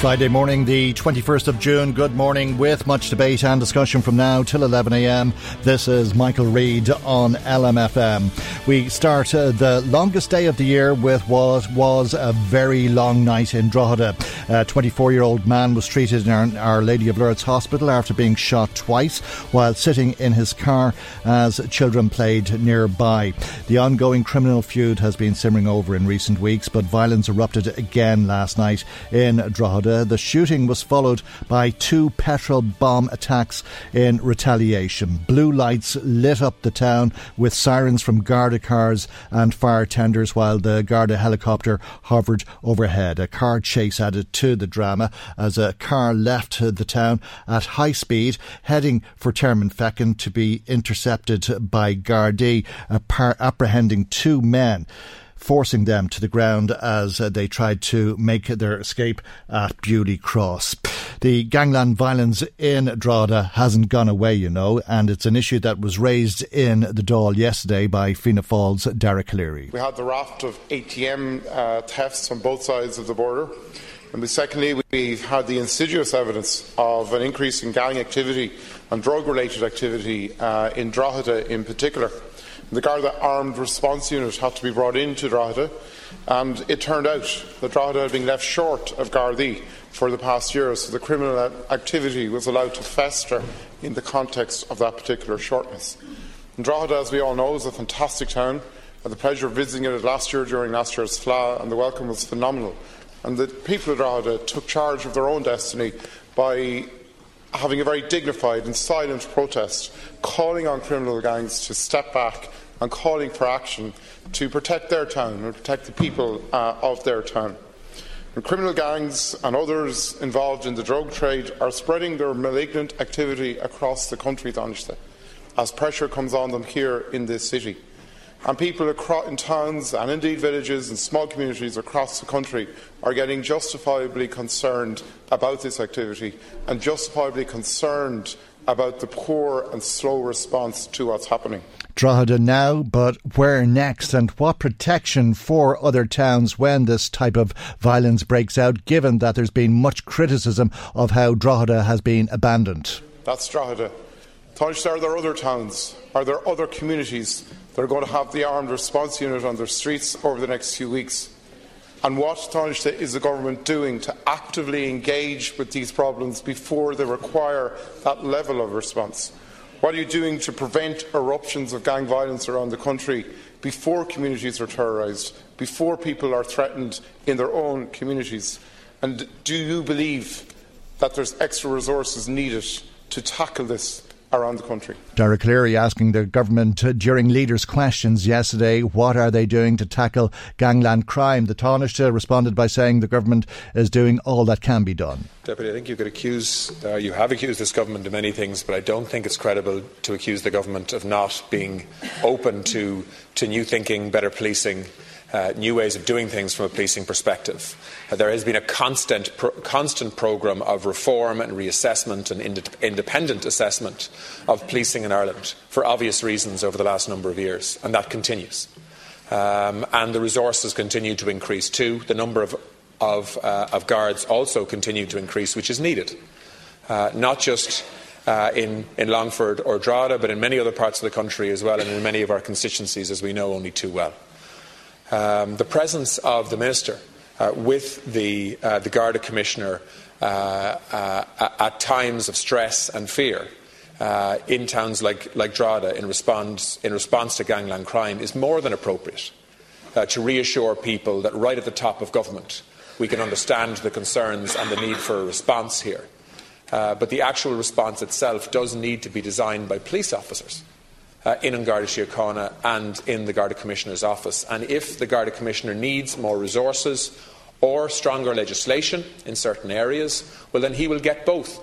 Friday morning, the 21st of June. Good morning with much debate and discussion from now till 11am. This is Michael Reade on LMFM. We start uh, the longest day of the year with what was a very long night in Drogheda. A 24 year old man was treated in our, our Lady of Lourdes Hospital after being shot twice while sitting in his car as children played nearby. The ongoing criminal feud has been simmering over in recent weeks, but violence erupted again last night in Drogheda the shooting was followed by two petrol bomb attacks in retaliation. Blue lights lit up the town with sirens from Garda cars and fire tenders while the Garda helicopter hovered overhead. A car chase added to the drama as a car left the town at high speed, heading for Termonfeckin to be intercepted by Gardaí, apprehending two men forcing them to the ground as uh, they tried to make their escape at Beaulieu Cross. The gangland violence in Drogheda hasn't gone away, you know, and it's an issue that was raised in the Dáil yesterday by Fianna Fáil's Dara Calleary. We had the raft of ATM uh, thefts on both sides of the border. And secondly, we've had the insidious evidence of an increase in gang activity and drug related activity uh, in Drogheda in particular. The Garda Armed Response Unit had to be brought into Drogheda, and it turned out that Drogheda had been left short of Gardaí for the past year, so the criminal activity was allowed to fester in the context of that particular shortness. And Drogheda, as we all know, is a fantastic town. I had the pleasure of visiting it last year during last year's Fleadh, and the welcome was phenomenal. And the people of Drogheda took charge of their own destiny by having a very dignified and silent protest, calling on criminal gangs to step back and calling for action to protect their town and protect the people uh, of their town. And criminal gangs and others involved in the drug trade are spreading their malignant activity across the country, as pressure comes on them here in this city. And people in towns and indeed villages and small communities across the country are getting justifiably concerned about this activity and justifiably concerned about the poor and slow response to what's happening. Drogheda now, but where next and what protection for other towns when this type of violence breaks out, given that there's been much criticism of how Drogheda has been abandoned? That's Drogheda. Taoiseach, are there other towns? Are there other communities that are going to have the armed response unit on their streets over the next few weeks? And what, Taoiseach, is the government doing to actively engage with these problems before they require that level of response? What are you doing to prevent eruptions of gang violence around the country before communities are terrorised, before people are threatened in their own communities? And do you believe that there's extra resources needed to tackle this around the country. Dara Calleary asking the government uh, during leaders' questions yesterday, what are they doing to tackle gangland crime? The Taoiseach responded by saying the government is doing all that can be done. Deputy, I think you could accuse, uh, you have accused this government of many things, but I don't think it's credible to accuse the government of not being open to, to new thinking, better policing, uh, new ways of doing things from a policing perspective. There has been a constant, pro- constant programme of reform and reassessment and ind- independent assessment of policing in Ireland for obvious reasons over the last number of years, and that continues. Um, and the resources continue to increase too. The number of of, uh, of guards also continue to increase, which is needed, uh, not just uh, in, in Longford or Drogheda, but in many other parts of the country as well, and in many of our constituencies, as we know only too well. Um, the presence of the Minister with the, uh, the Garda Commissioner uh, uh, at times of stress and fear uh, in towns like, like Drogheda in response, in response to gangland crime is more than appropriate uh, to reassure people that right at the top of government we can understand the concerns and the need for a response here. Uh, but the actual response itself does need to be designed by police officers. Uh, in Garda Síochána and in the Garda Commissioner's office. And if the Garda Commissioner needs more resources or stronger legislation in certain areas, well, then he will get both.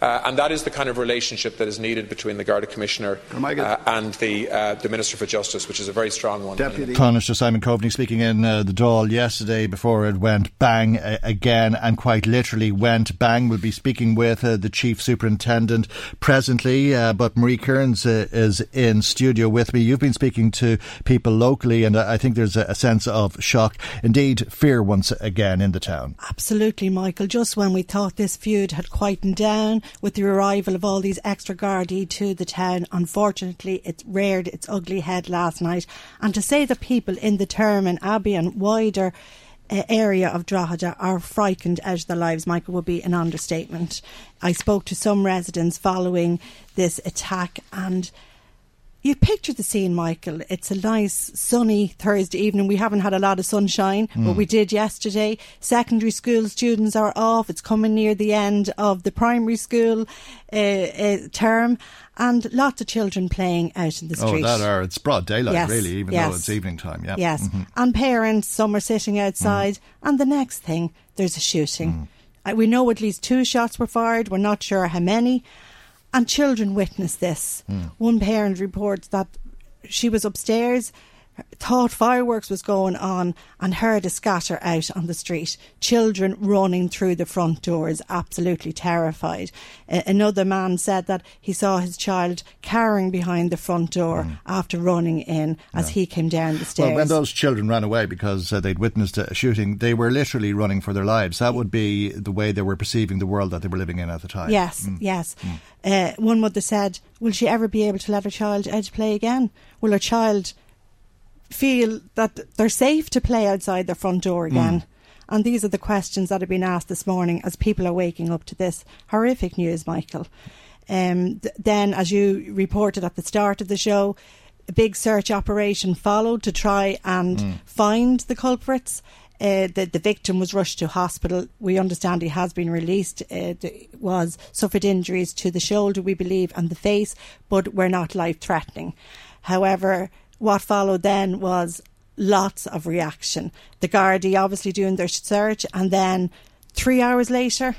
Uh, and that is the kind of relationship that is needed between the Garda Commissioner uh, and the, uh, the, Minister for Justice, which is a very strong one. Deputy Prime Minister Simon Coveney speaking in uh, the Dáil yesterday before it went bang again, and quite literally went bang. We'll be speaking with uh, the Chief Superintendent presently, uh, but Marie Kearns is in studio with me. You've been speaking to people locally, and I think there's a, a sense of shock, indeed fear once again in the town. Absolutely, Michael. Just when we thought this feud had quietened down, with the arrival of all these extra Gardaí to the town. Unfortunately, it reared its ugly head last night. And to say that people in the Termon Abbey and wider uh, area of Drogheda are frightened of their lives, Michael, would be an understatement. I spoke to some residents following this attack and you picture the scene, Michael. It's a nice sunny Thursday evening. We haven't had a lot of sunshine, mm. but we did yesterday. Secondary school students are off. It's coming near the end of the primary school uh, uh, term, and lots of children playing out in the street. Oh, that are it's broad daylight, yes, really, even yes. though it's evening time. Yeah. Yes, mm-hmm. and parents, some are sitting outside, mm. and the next thing, there's a shooting. Mm. we know at least two shots were fired. We're not sure how many. And children witness this. Mm. One parent reports that she was upstairs thought fireworks was going on and heard a scatter out on the street. Children running through the front doors, absolutely terrified. Uh, another man said that he saw his child cowering behind the front door mm. after running in as yeah. he came down the stairs. Well, when those children ran away because uh, they'd witnessed a shooting, they were literally running for their lives. That would be the way they were perceiving the world that they were living in at the time. Yes, mm. yes. Mm. Uh, one mother said, Will she ever be able to let her child out to play again? Will her child feel that they're safe to play outside their front door again? Mm. And these are the questions that have been asked this morning as people are waking up to this horrific news, Michael. Um, th- then, as you reported at the start of the show, a big search operation followed to try and mm. find the culprits. Uh, the, the victim was rushed to hospital. We understand he has been released. Uh, was suffered injuries to the shoulder, we believe, and the face, but were not life threatening. However, what followed then was lots of reaction. The Gardaí obviously doing their search, and then three hours later,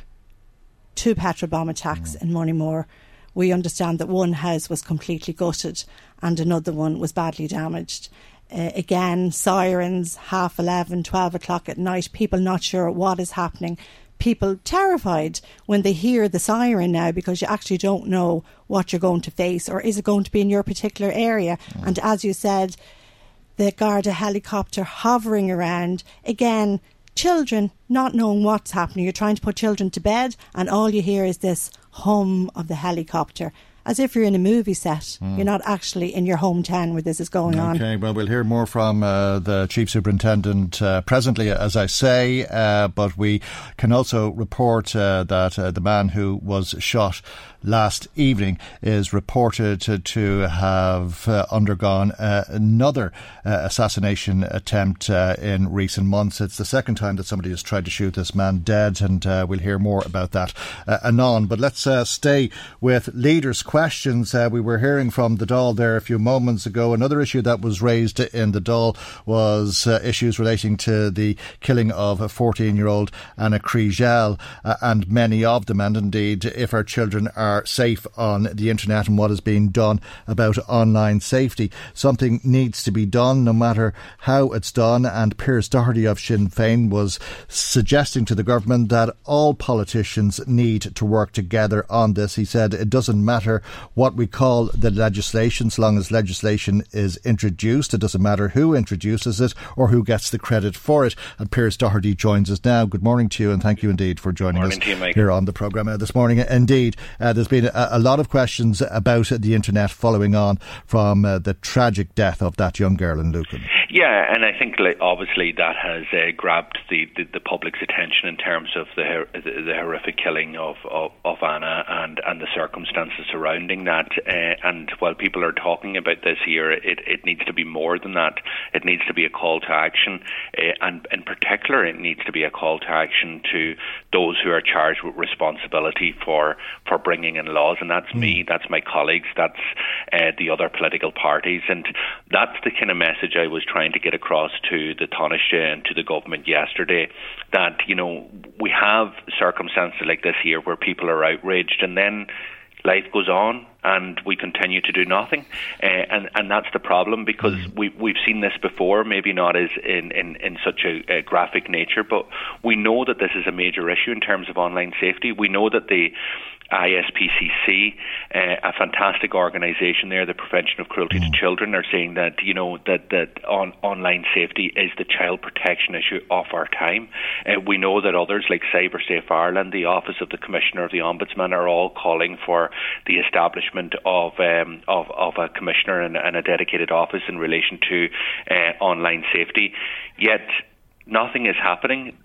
two petrol bomb attacks mm. in Moneymore. We understand that one house was completely gutted and another one was badly damaged. Uh, again, sirens, half 11, 12 o'clock at night, people not sure what is happening people terrified when they hear the siren now because you actually don't know what you're going to face or is it going to be in your particular area. Mm. And as you said, the Garda helicopter hovering around again. Children not knowing what's happening. You're trying to put children to bed, and all you hear is this hum of the helicopter as if you're in a movie set. Mm. You're not actually in your hometown where this is going okay, on. Okay, well, we'll hear more from uh, the Chief Superintendent uh, presently, as I say, uh, but we can also report uh, that uh, the man who was shot last evening is reported to, have uh, undergone uh, another uh, assassination attempt uh, in recent months. It's the second time that somebody has tried to shoot this man dead, and uh, we'll hear more about that uh, anon. But let's stay with leaders' questions. we were hearing from the Dáil there a few moments ago. Another issue that was raised in the Dáil was issues relating to the killing of a 14 year old Anna Kriegel, and many of them, and indeed, if our children are are safe on the internet and what is being done about online safety. Something needs to be done no matter how it's done. And Pearse Doherty of Sinn Féin was suggesting to the government that all politicians need to work together on this. He said it doesn't matter what we call the legislation, as long as legislation is introduced. It doesn't matter who introduces it or who gets the credit for it. And Pearse Doherty joins us now. Good morning to you, and thank you indeed for joining us you, here on the programme uh, this morning. Indeed, uh, there's been a, a, lot of questions about the internet following on from uh, the tragic death of that young girl in Lucan. Yeah, and I think like, obviously that has uh, grabbed the, the, the, public's attention in terms of the, the, the horrific killing of, of, of, Anna and, and the circumstances surrounding that. Uh, and while people are talking about this here, it, it needs to be more than that. It needs to be a call to action, uh, and in particular, it needs to be a call to action to those who are charged with responsibility for for bringing in laws, and that's mm. me, that's my colleagues, that's uh, the other political parties, and that's the kind of message I was trying to get across to the Taoiseach and to the government yesterday. That you know we have circumstances like this here where people are outraged, and then life goes on and we continue to do nothing. Uh, and, and that's the problem because mm. we, we've seen this before, maybe not as in, in, in such a, a, graphic nature, but we know that this is a major issue in terms of online safety. We know that the ISPCC, uh, a fantastic organisation there, the Prevention of Cruelty mm. to Children, are saying that you know that that on, online safety is the child protection issue of our time. Uh, we know that others like CyberSafe Ireland, the Office of the Commissioner of the Ombudsman, are all calling for the establishment of um, of, of a commissioner and, and, a dedicated office in relation to uh, online safety. Yet nothing is happening.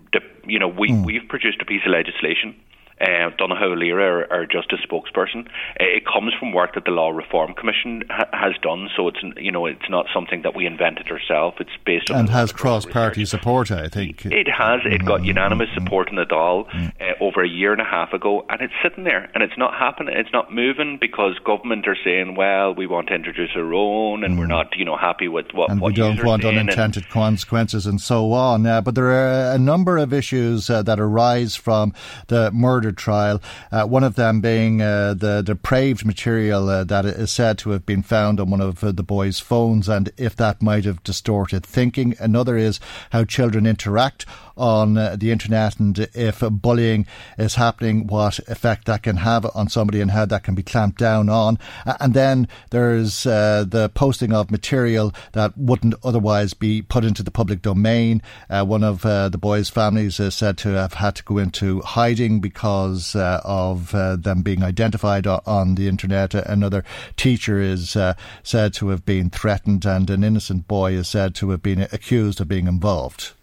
You know, we, mm. we've produced a piece of legislation uh, Donnchadh Ó Laoghaire, our, our justice spokesperson. Uh, it comes from work that the Law Reform Commission ha- has done, so it's you know it's not something that we invented ourselves. It's based on and has cross-party support. I think it has. It got mm-hmm. unanimous mm-hmm. support in the Dáil mm-hmm. uh, over a year and a half ago, and it's sitting there and it's not happening. It's not moving because government are saying, "Well, we want to introduce our own, and we're mm. not you know happy with what and what we don't want unintended and consequences and so on." Uh, but there are a number of issues uh, that arise from the murder trial. Uh, one of them being uh, the depraved material uh, that is said to have been found on one of uh, the boys' phones, and if that might have distorted thinking. Another is how children interact on uh, the internet and if bullying is happening, what effect that can have on somebody and how that can be clamped down on. And then there's uh, the posting of material that wouldn't otherwise be put into the public domain. One of the boys' families is said to have had to go into hiding because uh, of uh, them being identified on the internet. Another teacher is said to have been threatened, and an innocent boy is said to have been accused of being involved.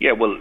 Yeah, well,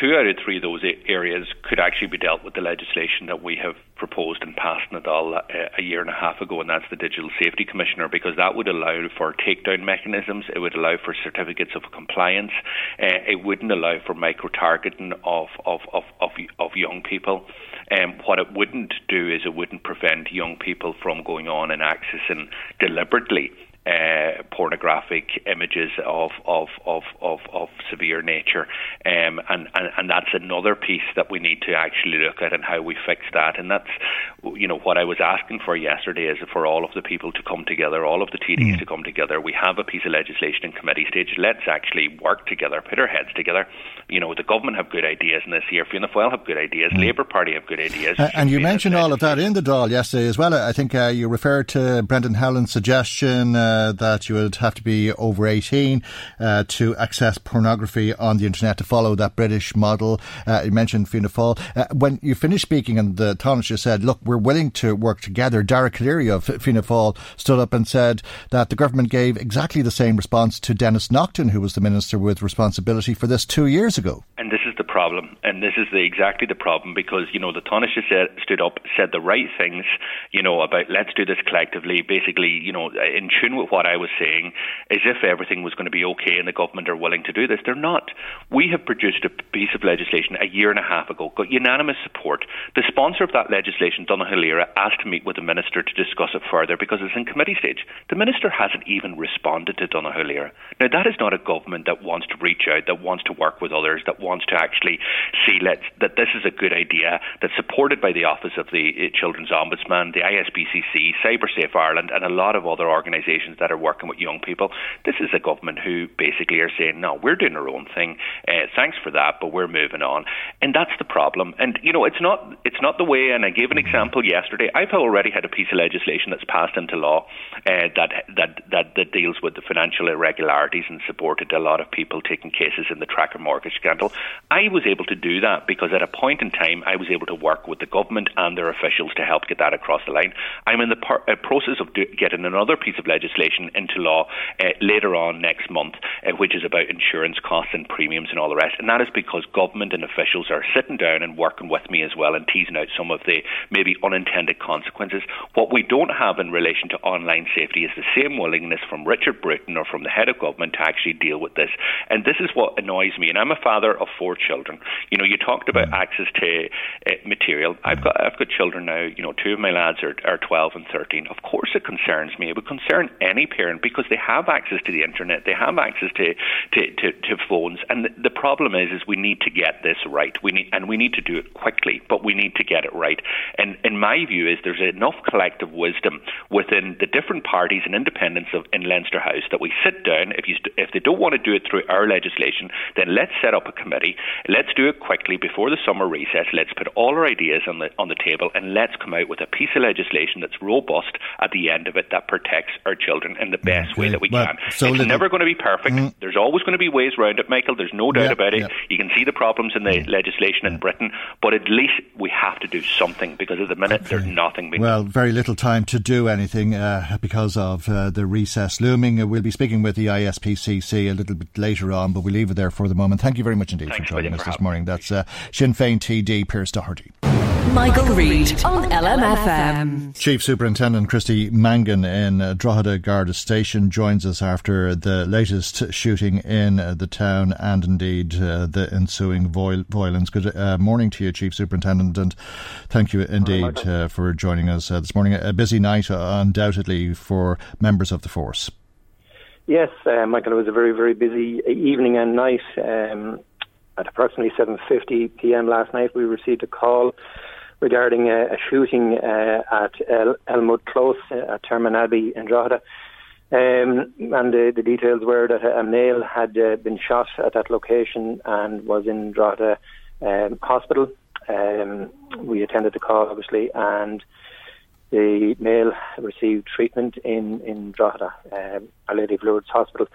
two out of three of those areas could actually be dealt with the legislation that we have proposed and passed in Nadal uh, a year and a half ago, and that's the Digital Safety Commissioner, because that would allow for takedown mechanisms, it would allow for certificates of compliance, uh, it wouldn't allow for micro targeting of, of, of, of, of young people. Um, what it wouldn't do is it wouldn't prevent young people from going on and accessing deliberately uh, pornographic images of of, of, of, of severe nature, um, and, and and that's another piece that we need to actually look at and how we fix that. And that's you know what I was asking for yesterday is for all of the people to come together, all of the TDs mm. to come together. We have a piece of legislation in committee stage. Let's actually work together, put our heads together. You know, the government have good ideas in this here. Fianna Fáil have good ideas. Mm. Labour Party have good ideas. Uh, and you mentioned all of that in the Dáil yesterday as well. I think uh, you referred to Brendan Howlin's suggestion. Uh, that you would have to be over 18 uh, to access pornography on the internet to follow that British model. Uh, you mentioned Fianna Fáil. Uh, when you finished speaking and the Taoiseach said, look, we're willing to work together, Dara Calleary of Fianna Fáil stood up and said that the government gave exactly the same response to Denis Naughten, who was the minister with responsibility for this two years ago. And this is the problem, and this is the, exactly the problem because, you know, the Taoiseach said, stood up, said the right things, you know, about let's do this collectively, basically, you know, in tune with what I was saying as if everything was going to be okay and the government are willing to do this. They're not. We have produced a piece of legislation a year and a half ago, got unanimous support. The sponsor of that legislation, Donnchadh Ó Laoghaire, asked to meet with the minister to discuss it further because it's in committee stage. The minister hasn't even responded to Donnchadh Ó Laoghaire. Now, that is not a government that wants to reach out, that wants to work with others, that wants to actually see let, that this is a good idea, that's supported by the Office of the uh, Children's Ombudsman, the ISPCC, CyberSafe Ireland, and a lot of other organisations that are working with young people. This is a government who basically are saying, no, we're doing our own thing. Uh, thanks for that, but we're moving on. And that's the problem. And, you know, it's not, it's not the way, and I gave an example yesterday. I've already had a piece of legislation that's passed into law uh, that, that, that, that deals with the financial irregularities and supported a lot of people taking cases in the tracker mortgage scandal. I was able to do that because at a point in time, I was able to work with the government and their officials to help get that across the line. I'm in the par- uh, process of do- getting another piece of legislation into law uh, later on next month, uh, which is about insurance costs and premiums and all the rest. And that is because government and officials are sitting down and working with me as well and teasing out some of the maybe unintended consequences. What we don't have in relation to online safety is the same willingness from Richard Bruton or from the head of government to actually deal with this. And this is what annoys me. And I'm a father of four children. You know, you talked about mm. access to uh, material. I've got I've got children now. You know, two of my lads are, are 12 and 13. Of course, it concerns me. It would concern any parent because they have access to the internet. They have access to to, to, to phones. And the, problem is, is we need to get this right. We need and we need to do it quickly, but we need to get it right. And in my view, is there's enough collective wisdom within the different parties and independents of in Leinster House that we sit down. If you if they don't want to do it through our legislation, then let's set up a committee. Let's do it quickly before the summer recess. Let's put all our ideas on the on the table and let's come out with a piece of legislation that's robust at the end of it that protects our children in the best okay. way that we well, can. So it's never going to be perfect. Mm. There's always going to be ways around it, Michael. There's no doubt yeah, about it. Yeah. You can see the problems in the mm. legislation in Britain, but at least we have to do something because at the minute okay. there's nothing. Being well, very little time to do anything uh, because of uh, the recess looming. Uh, we'll be speaking with the ISPCC a little bit later on, but we'll leave it there for the moment. Thank you very much indeed Thanks for joining us this morning. That's uh, Sinn Féin TD Pearse Doherty. Michael, Reade on LMFM. Chief Superintendent Christy Mangan in uh, Drogheda Garda Station joins us after the latest shooting in uh, the town and indeed uh, the ensuing violence. Good uh, morning to you, Chief Superintendent, and thank you indeed uh, for joining us uh, this morning. A busy night, undoubtedly, for members of the force. Yes, Michael, it was a very, very busy evening and night. Um, at approximately 7:50 p.m. last night, we received a call regarding a, a shooting uh, at El- Elmwood Close uh, at Termon Abbey in Drogheda. Um, and the, the, details were that a male had uh, been shot at that location and was in Drogheda um, Hospital. Um, we attended the call, obviously, and the male received treatment in, in Drogheda, um, Our Lady of Lourdes Hospital.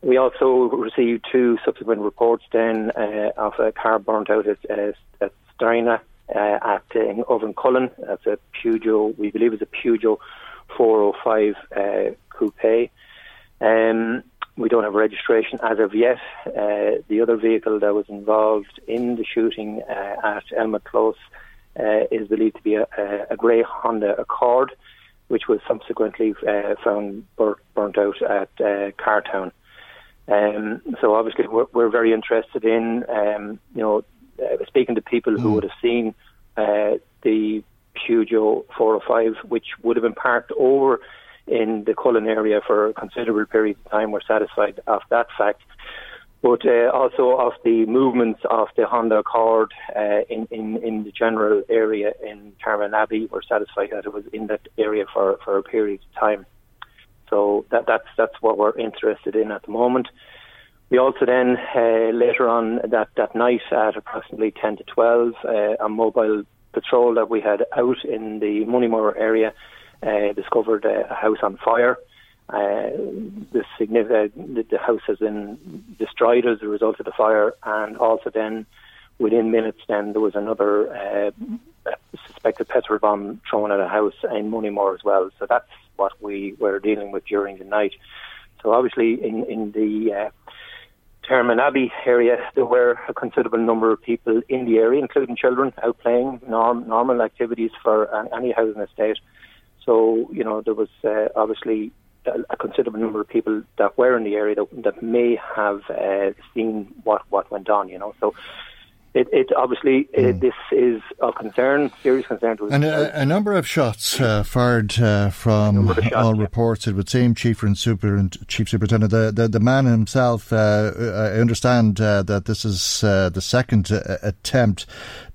We also received two subsequent reports then uh, of a car burnt out at, uh, at Steiner uh, at uh, in Cullen. That's a Peugeot, we believe it's a Peugeot 405 uh, coupe. Um, we don't have registration as of yet. Uh, the other vehicle that was involved in the shooting uh, at Elmwood Close uh, is believed to be a, a, a grey Honda Accord, which was subsequently uh, found bur- burnt out at Cartown. Um, so obviously we're, we're, very interested in, um, you know, uh, speaking to people who mm. would have seen uh, the Peugeot 405, which would have been parked over in the Cullen area for a considerable period of time, were satisfied of that fact. But uh, also of the movements of the Honda Accord uh, in, in, in the general area in Termon Abbey were satisfied that it was in that area for, for a period of time. So that, that's that's what we're interested in at the moment. We also then uh, later on that, that night at approximately 10 to 12, uh, a mobile patrol that we had out in the Moneymore area uh, discovered a house on fire. Uh, the, the, the house has been destroyed as a result of the fire, and also then within minutes, then there was another uh, suspected petrol bomb thrown at a house in Moneymore as well. So that's what we were dealing with during the night. So obviously, in in the uh, Termon Abbey area, there were a considerable number of people in the area, including children, out playing norm, normal activities for any housing estate. So, you know, there was uh, obviously a considerable number of people that were in the area that, that may have uh, seen what, what went on, you know. So it, it obviously mm. this is a concern, serious concern to. And a, a number of shots uh, fired uh, from shots, all yeah. reports. It would seem, Chief Super, Chief Superintendent, the, the, the man himself. Uh, I understand uh, that this is uh, the second uh, attempt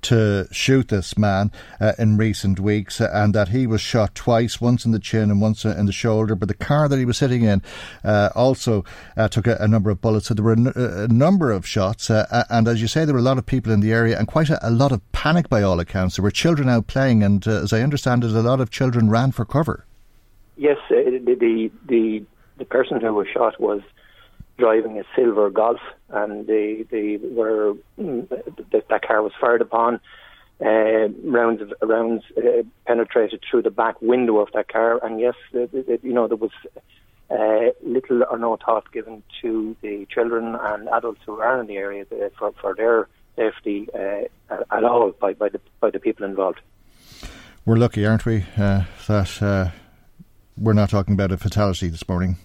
to shoot this man uh, in recent weeks, uh, and that he was shot twice, once in the chin and once in the shoulder. But the car that he was sitting in uh, also uh, took a, a, number of bullets. So there were a, n- a number of shots, uh, and as you say, there were a lot of people in the area, and quite a, a lot of panic by all accounts. There were children out playing, and uh, as I understand it, a lot of children ran for cover. Yes, the, the the the person who was shot was driving a silver Golf, and they they were mm, that, that car was fired upon. Uh, rounds of rounds uh, penetrated through the back window of that car, and yes, the, the, you know there was uh, little or no thought given to the children and adults who are in the area uh, for for their safety uh, at all by, by the by the people involved. We're lucky, aren't we, uh, that we're not talking about a fatality this morning.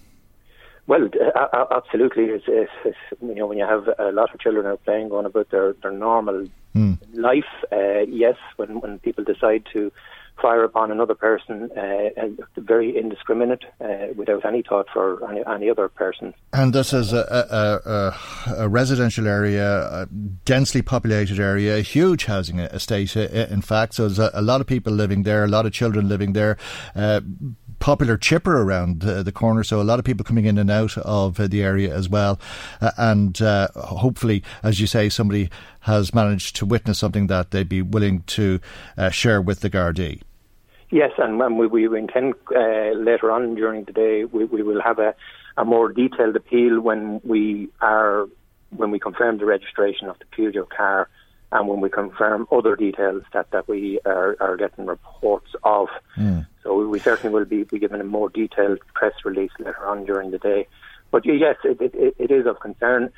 Well, uh, absolutely. It's, it's, it's, you know, when you have a lot of children out playing, going about their, their normal mm. life, uh, yes, when, when people decide to fire upon another person, uh, very indiscriminate, uh, without any thought for any, any, other person. And this is a, a, a, a residential area, a densely populated area, a huge housing estate, uh, in fact. So there's a, lot of people living there, a lot of children living there. Uh, popular chipper around uh, the corner, so a lot of people coming in and out of uh, the area as well. Uh, and uh, hopefully, as you say, somebody has managed to witness something that they'd be willing to uh, share with the Gardaí. Yes, and we, we intend uh, later on during the day we, we will have a, a more detailed appeal when we are when we confirm the registration of the Peugeot car and when we confirm other details that, that we are, are getting reports of. Mm. So we certainly will be, be given a more detailed press release later on during the day. But yes, it, it, it is of concern.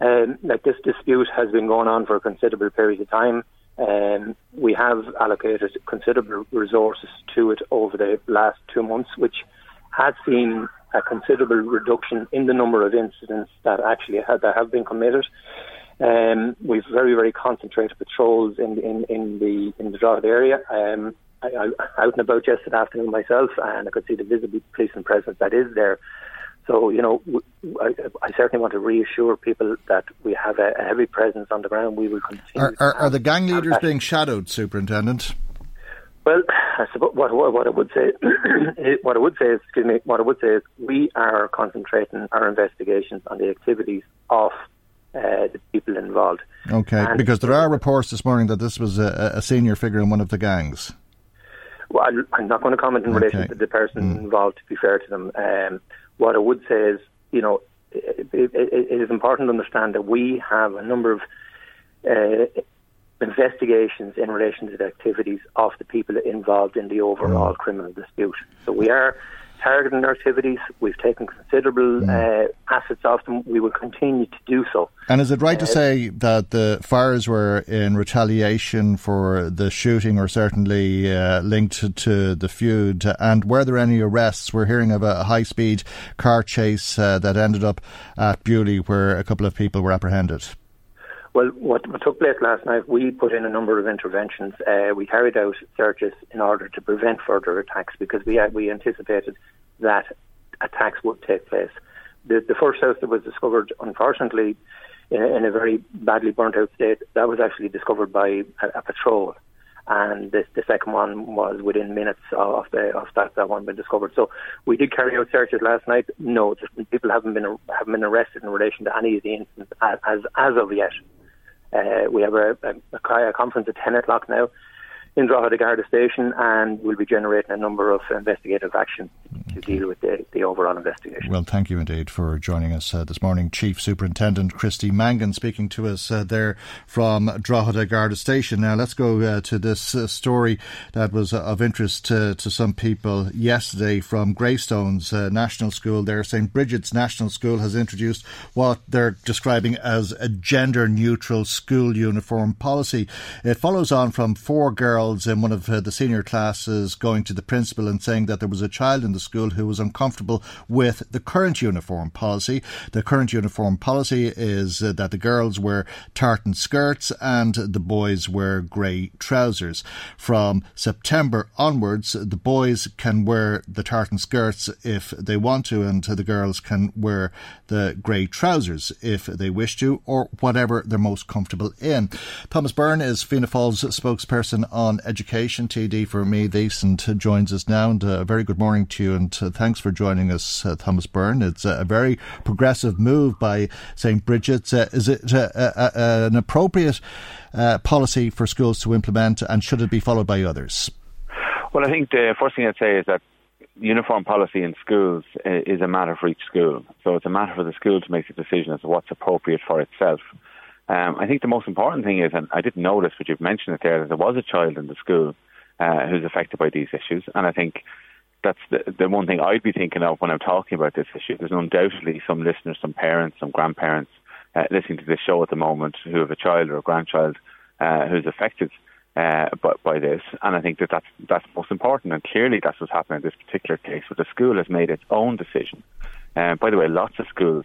Um, like this dispute has been going on for a considerable period of time. Um, we have allocated considerable resources to it over the last two months, which has seen a considerable reduction in the number of incidents that actually have, that have been committed. Um, we've very, very concentrated patrols in, in, in the in the Drogheda area. Um, I, I, out and about yesterday afternoon myself, and I could see the visible policing presence that is there. So, you know, I, I, certainly want to reassure people that we have a, a heavy presence on the ground. We will continue. Are, are, are the gang leaders being shadowed, Superintendent? Well, I suppose what, what, what I would say, what I would say is, excuse me, what I would say is, we are concentrating our investigations on the activities of uh, the people involved. Okay, and because there are reports this morning that this was a, a, senior figure in one of the gangs. Well, I'm not going to comment in okay. relation to the person mm. involved. To be fair to them, um, what I would say is, you know, it, it, it is important to understand that we have a number of uh, investigations in relation to the activities of the people involved in the overall criminal dispute. So we are targeting their activities. We've taken considerable mm. uh, assets off them. We will continue to do so. And is it right uh, to say that the fires were in retaliation for the shooting or certainly uh, linked to the feud? And were there any arrests? We're hearing of a high speed car chase uh, that ended up at Beaulieu where a couple of people were apprehended. Well, what, took place last night, we put in a number of interventions. Uh, we carried out searches in order to prevent further attacks because we had, we anticipated that attacks would take place. The, the first house that was discovered, unfortunately, in a, in a very badly burnt out state, that was actually discovered by a, a patrol. And the, the second one was within minutes of the of that that one been discovered. So we did carry out searches last night. No, people haven't been haven't been arrested in relation to any of the incidents as as, as of yet. Uh, we have a, a, a, conference at 10 o'clock now in Drogheda Garda Station, and we'll be generating a number of investigative actions to deal with the, the overall investigation. Well, thank you indeed for joining us uh, this morning. Chief Superintendent Christy Mangan speaking to us uh, there from Drogheda Garda Station. Now, let's go uh, to this uh, story that was of interest to, to some people yesterday from Greystones uh, National School there. St. Bridget's National School has introduced what they're describing as a gender neutral school uniform policy. It follows on from four girls in one of uh, the senior classes going to the principal and saying that there was a child in the school who was uncomfortable with the current uniform policy. The current uniform policy is uh, that the girls wear tartan skirts and the boys wear grey trousers. From September onwards, the boys can wear the tartan skirts if they want to, and the girls can wear the grey trousers if they wish to, or whatever they're most comfortable in. Thomas Byrne is Fianna Fáil's spokesperson on education, TD for Meath, and joins us now. And uh, a very good morning to you, and uh, thanks for joining us, uh, Thomas Byrne. It's a very progressive move by St. Bridget's. Is it an appropriate policy for schools to implement, and should it be followed by others? Well, I think the first thing I'd say is that uniform policy in schools is a matter for each school. So it's a matter for the school to make the decision as to what's appropriate for itself. Um, I think the most important thing is, and I didn't notice, but you've mentioned it there, that there was a child in the school uh, who's affected by these issues. And I think that's the, the one thing I'd be thinking of when I'm talking about this issue. There's undoubtedly some listeners, some parents, some grandparents uh, listening to this show at the moment who have a child or a grandchild uh, who's affected uh, by, by, this, and I think that that's that's most important. And clearly, that's what's happening in this particular case, where the school has made its own decision. Uh, by the way, lots of schools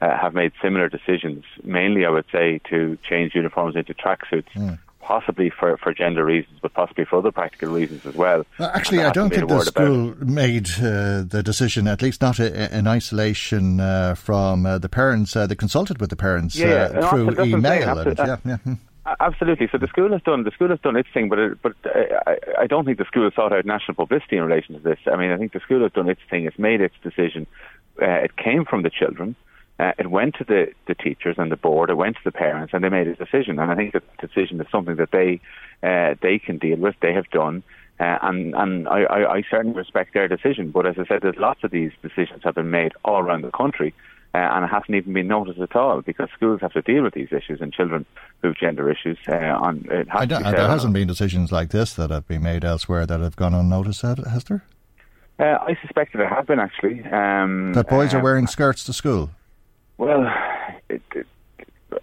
uh, have made similar decisions. Mainly, I would say, to change uniforms into tracksuits. Mm. Possibly for, for gender reasons, but possibly for other practical reasons as well. well actually, I don't think the school made uh, the decision, at least not in isolation uh, from uh, the parents. they consulted with the parents yeah, yeah. through email. yeah, yeah. Hmm. Absolutely. So the school has done the school has done its thing, but it, but I, I don't think the school has sought out national publicity in relation to this. I mean, I think the school has done its thing. It's made its decision. Uh, it came from the children. Uh, it went to the, the teachers and the board. It went to the parents, and they made a decision. And I think that decision is something that they uh, they can deal with. They have done. Uh, and and I, I, I certainly respect their decision. But as I said, there's lots of these decisions have been made all around the country uh, and it hasn't even been noticed at all because schools have to deal with these issues and children who have gender issues. Uh, on it has there hasn't been decisions like this that have been made elsewhere that have gone unnoticed, has there? Uh, I suspect that there have been actually. Um, that boys are um, wearing skirts to school. Well, it, it,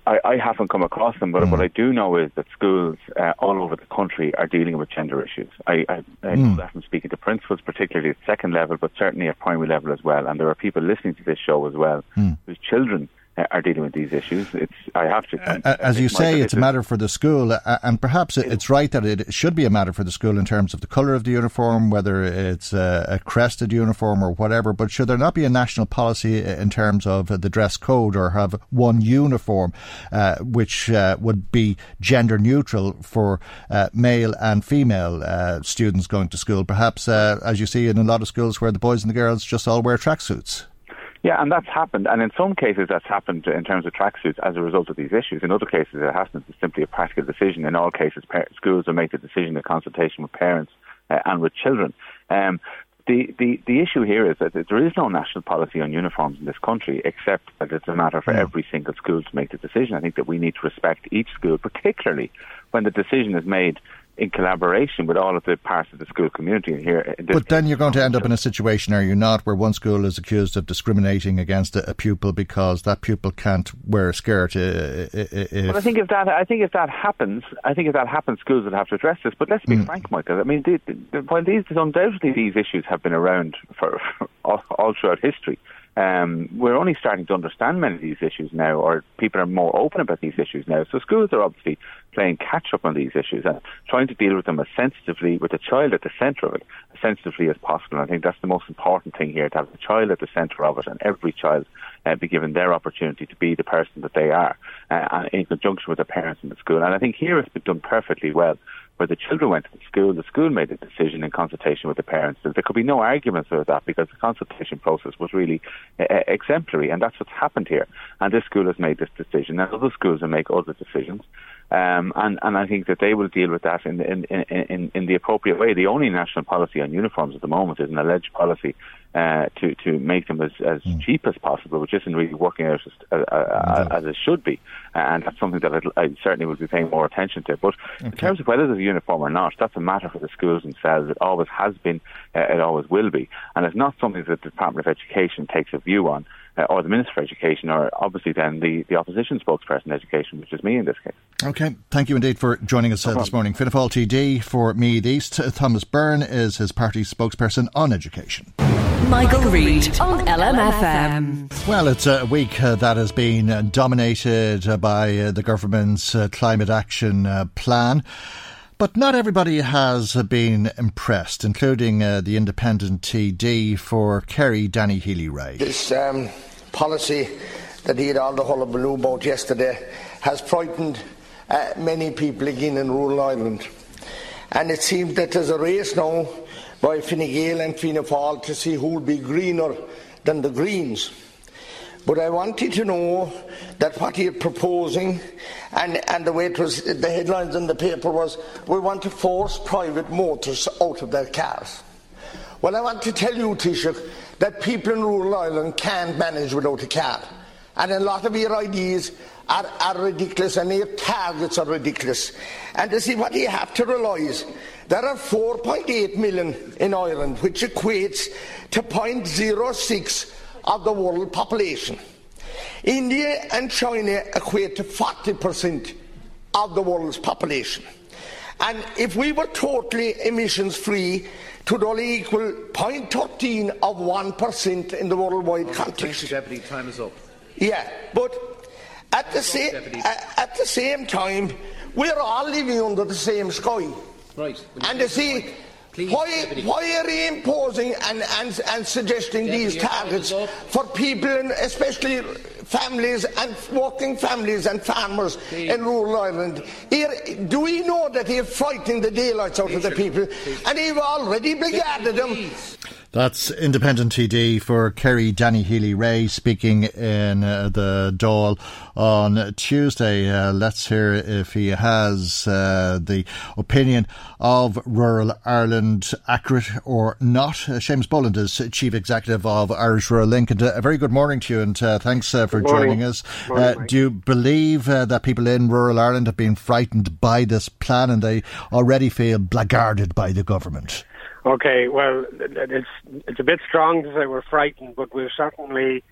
I, I haven't come across them, but mm. what I do know is that schools uh, all over the country are dealing with gender issues. I, I, I know mm. that from speaking to principals, particularly at second level, but certainly at primary level as well. And there are people listening to this show as well mm. whose children are dealing with these issues. It's I have to. Uh, as you say, it's a matter for the school, uh, and perhaps it's right that it should be a matter for the school in terms of the colour of the uniform, whether it's a, a, crested uniform or whatever. But should there not be a national policy in terms of the dress code, or have one uniform uh, which uh, would be gender neutral for uh, male and female students going to school? Perhaps, as you see in a lot of schools where the boys and the girls just all wear tracksuits. Yeah, and that's happened. And in some cases, that's happened in terms of tracksuits as a result of these issues. In other cases, it hasn't. It's simply a practical decision. In all cases, schools will make the decision in consultation with parents uh, and with children. Um, the, the, the issue here is that there is no national policy on uniforms in this country, except that it's a matter for every single school to make the decision. I think that we need to respect each school, particularly when the decision is made in collaboration with all of the parts of the school community here. But then you're going to end up in a situation, are you not, where one school is accused of discriminating against a, a pupil because that pupil can't wear a skirt? Uh, if well, I think if that, I think if that happens, I think if that happens, schools will have to address this. But let's be mm. frank, Michael. I mean, the, the, while these undoubtedly these issues have been around for, for all, all throughout history. Um, we're only starting to understand many of these issues now, or people are more open about these issues now. So schools are obviously playing catch up on these issues and trying to deal with them as sensitively, with the child at the centre of it, as sensitively as possible. And I think that's the most important thing here to have the child at the centre of it, and every child uh, be given their opportunity to be the person that they are, uh, in conjunction with the parents in the school. And I think here it's been done perfectly well where the children went to the school, the school made a decision in consultation with the parents. There could be no arguments about that because the consultation process was really uh, exemplary, and that's what's happened here. And this school has made this decision, and other schools will make other decisions. Um, and, and I think that they will deal with that in, in, in, in, the appropriate way. The only national policy on uniforms at the moment is an alleged policy uh, to to make them as, as mm. cheap as possible, which isn't really working out as, uh, uh, as it should be. And that's something that I certainly will be paying more attention to. But okay. in terms of whether there's a uniform or not, that's a matter for the schools themselves. It always has been, uh, it always will be. And it's not something that the Department of Education takes a view on uh, or the Minister for Education, or obviously then the, the opposition spokesperson education, which is me in this case. Okay, thank you indeed for joining us uh, this morning. Fianna Fáil TD for Meath East. Thomas Byrne is his party's spokesperson on education. Michael, Reade on LMFM. Well, it's a week uh, that has been uh, dominated uh, by uh, the government's uh, climate action uh, plan. But not everybody has uh, been impressed, including uh, the independent TD for Kerry, Danny Healy-Rae. This um, policy that he had all the hullabaloo about yesterday has frightened uh, many people again in rural Ireland. And it seems that there's a race now by Fine Gael and Fianna Fáil to see who will be greener than the Greens. But I wanted to know that what he is proposing, and, and the way it was, the headlines in the paper was, we want to force private motors out of their cars. Well, I want to tell you, Taoiseach, that people in rural Ireland can't manage without a car. And a lot of your ideas are, are ridiculous and your targets are ridiculous. And to see what you have to realise there are 4.8 million in Ireland, which equates to 0.06 of the world population. India and China equate to 40% of the world's population. And if we were totally emissions free, it would only equal 0.13 of 1% in the worldwide oh, context. Deputy. Time is up. Yeah, but at the, sa- at the same time, we're all living under the same sky. Right. And you see, Please, why, why are you imposing and, and, and suggesting Deputy, these targets for people, and especially families and working families and farmers Please. in rural Ireland? Here, do we know that he's frightening the daylights out Please, of the people? And he've already blackguarded them. That's independent TD for Kerry Danny Healy-Rae speaking in uh, the Dáil on Tuesday. Uh, let's hear if he has uh, the opinion of rural Ireland accurate or not. Uh, Seamus Boland is Chief Executive of Irish Rural Link. And uh, a very good morning to you and uh, thanks for joining us. Morning, do you believe that people in rural Ireland have been frightened by this plan and they already feel blackguarded by the government? Okay, well, it's it's a bit strong to say we're frightened, but we're certainly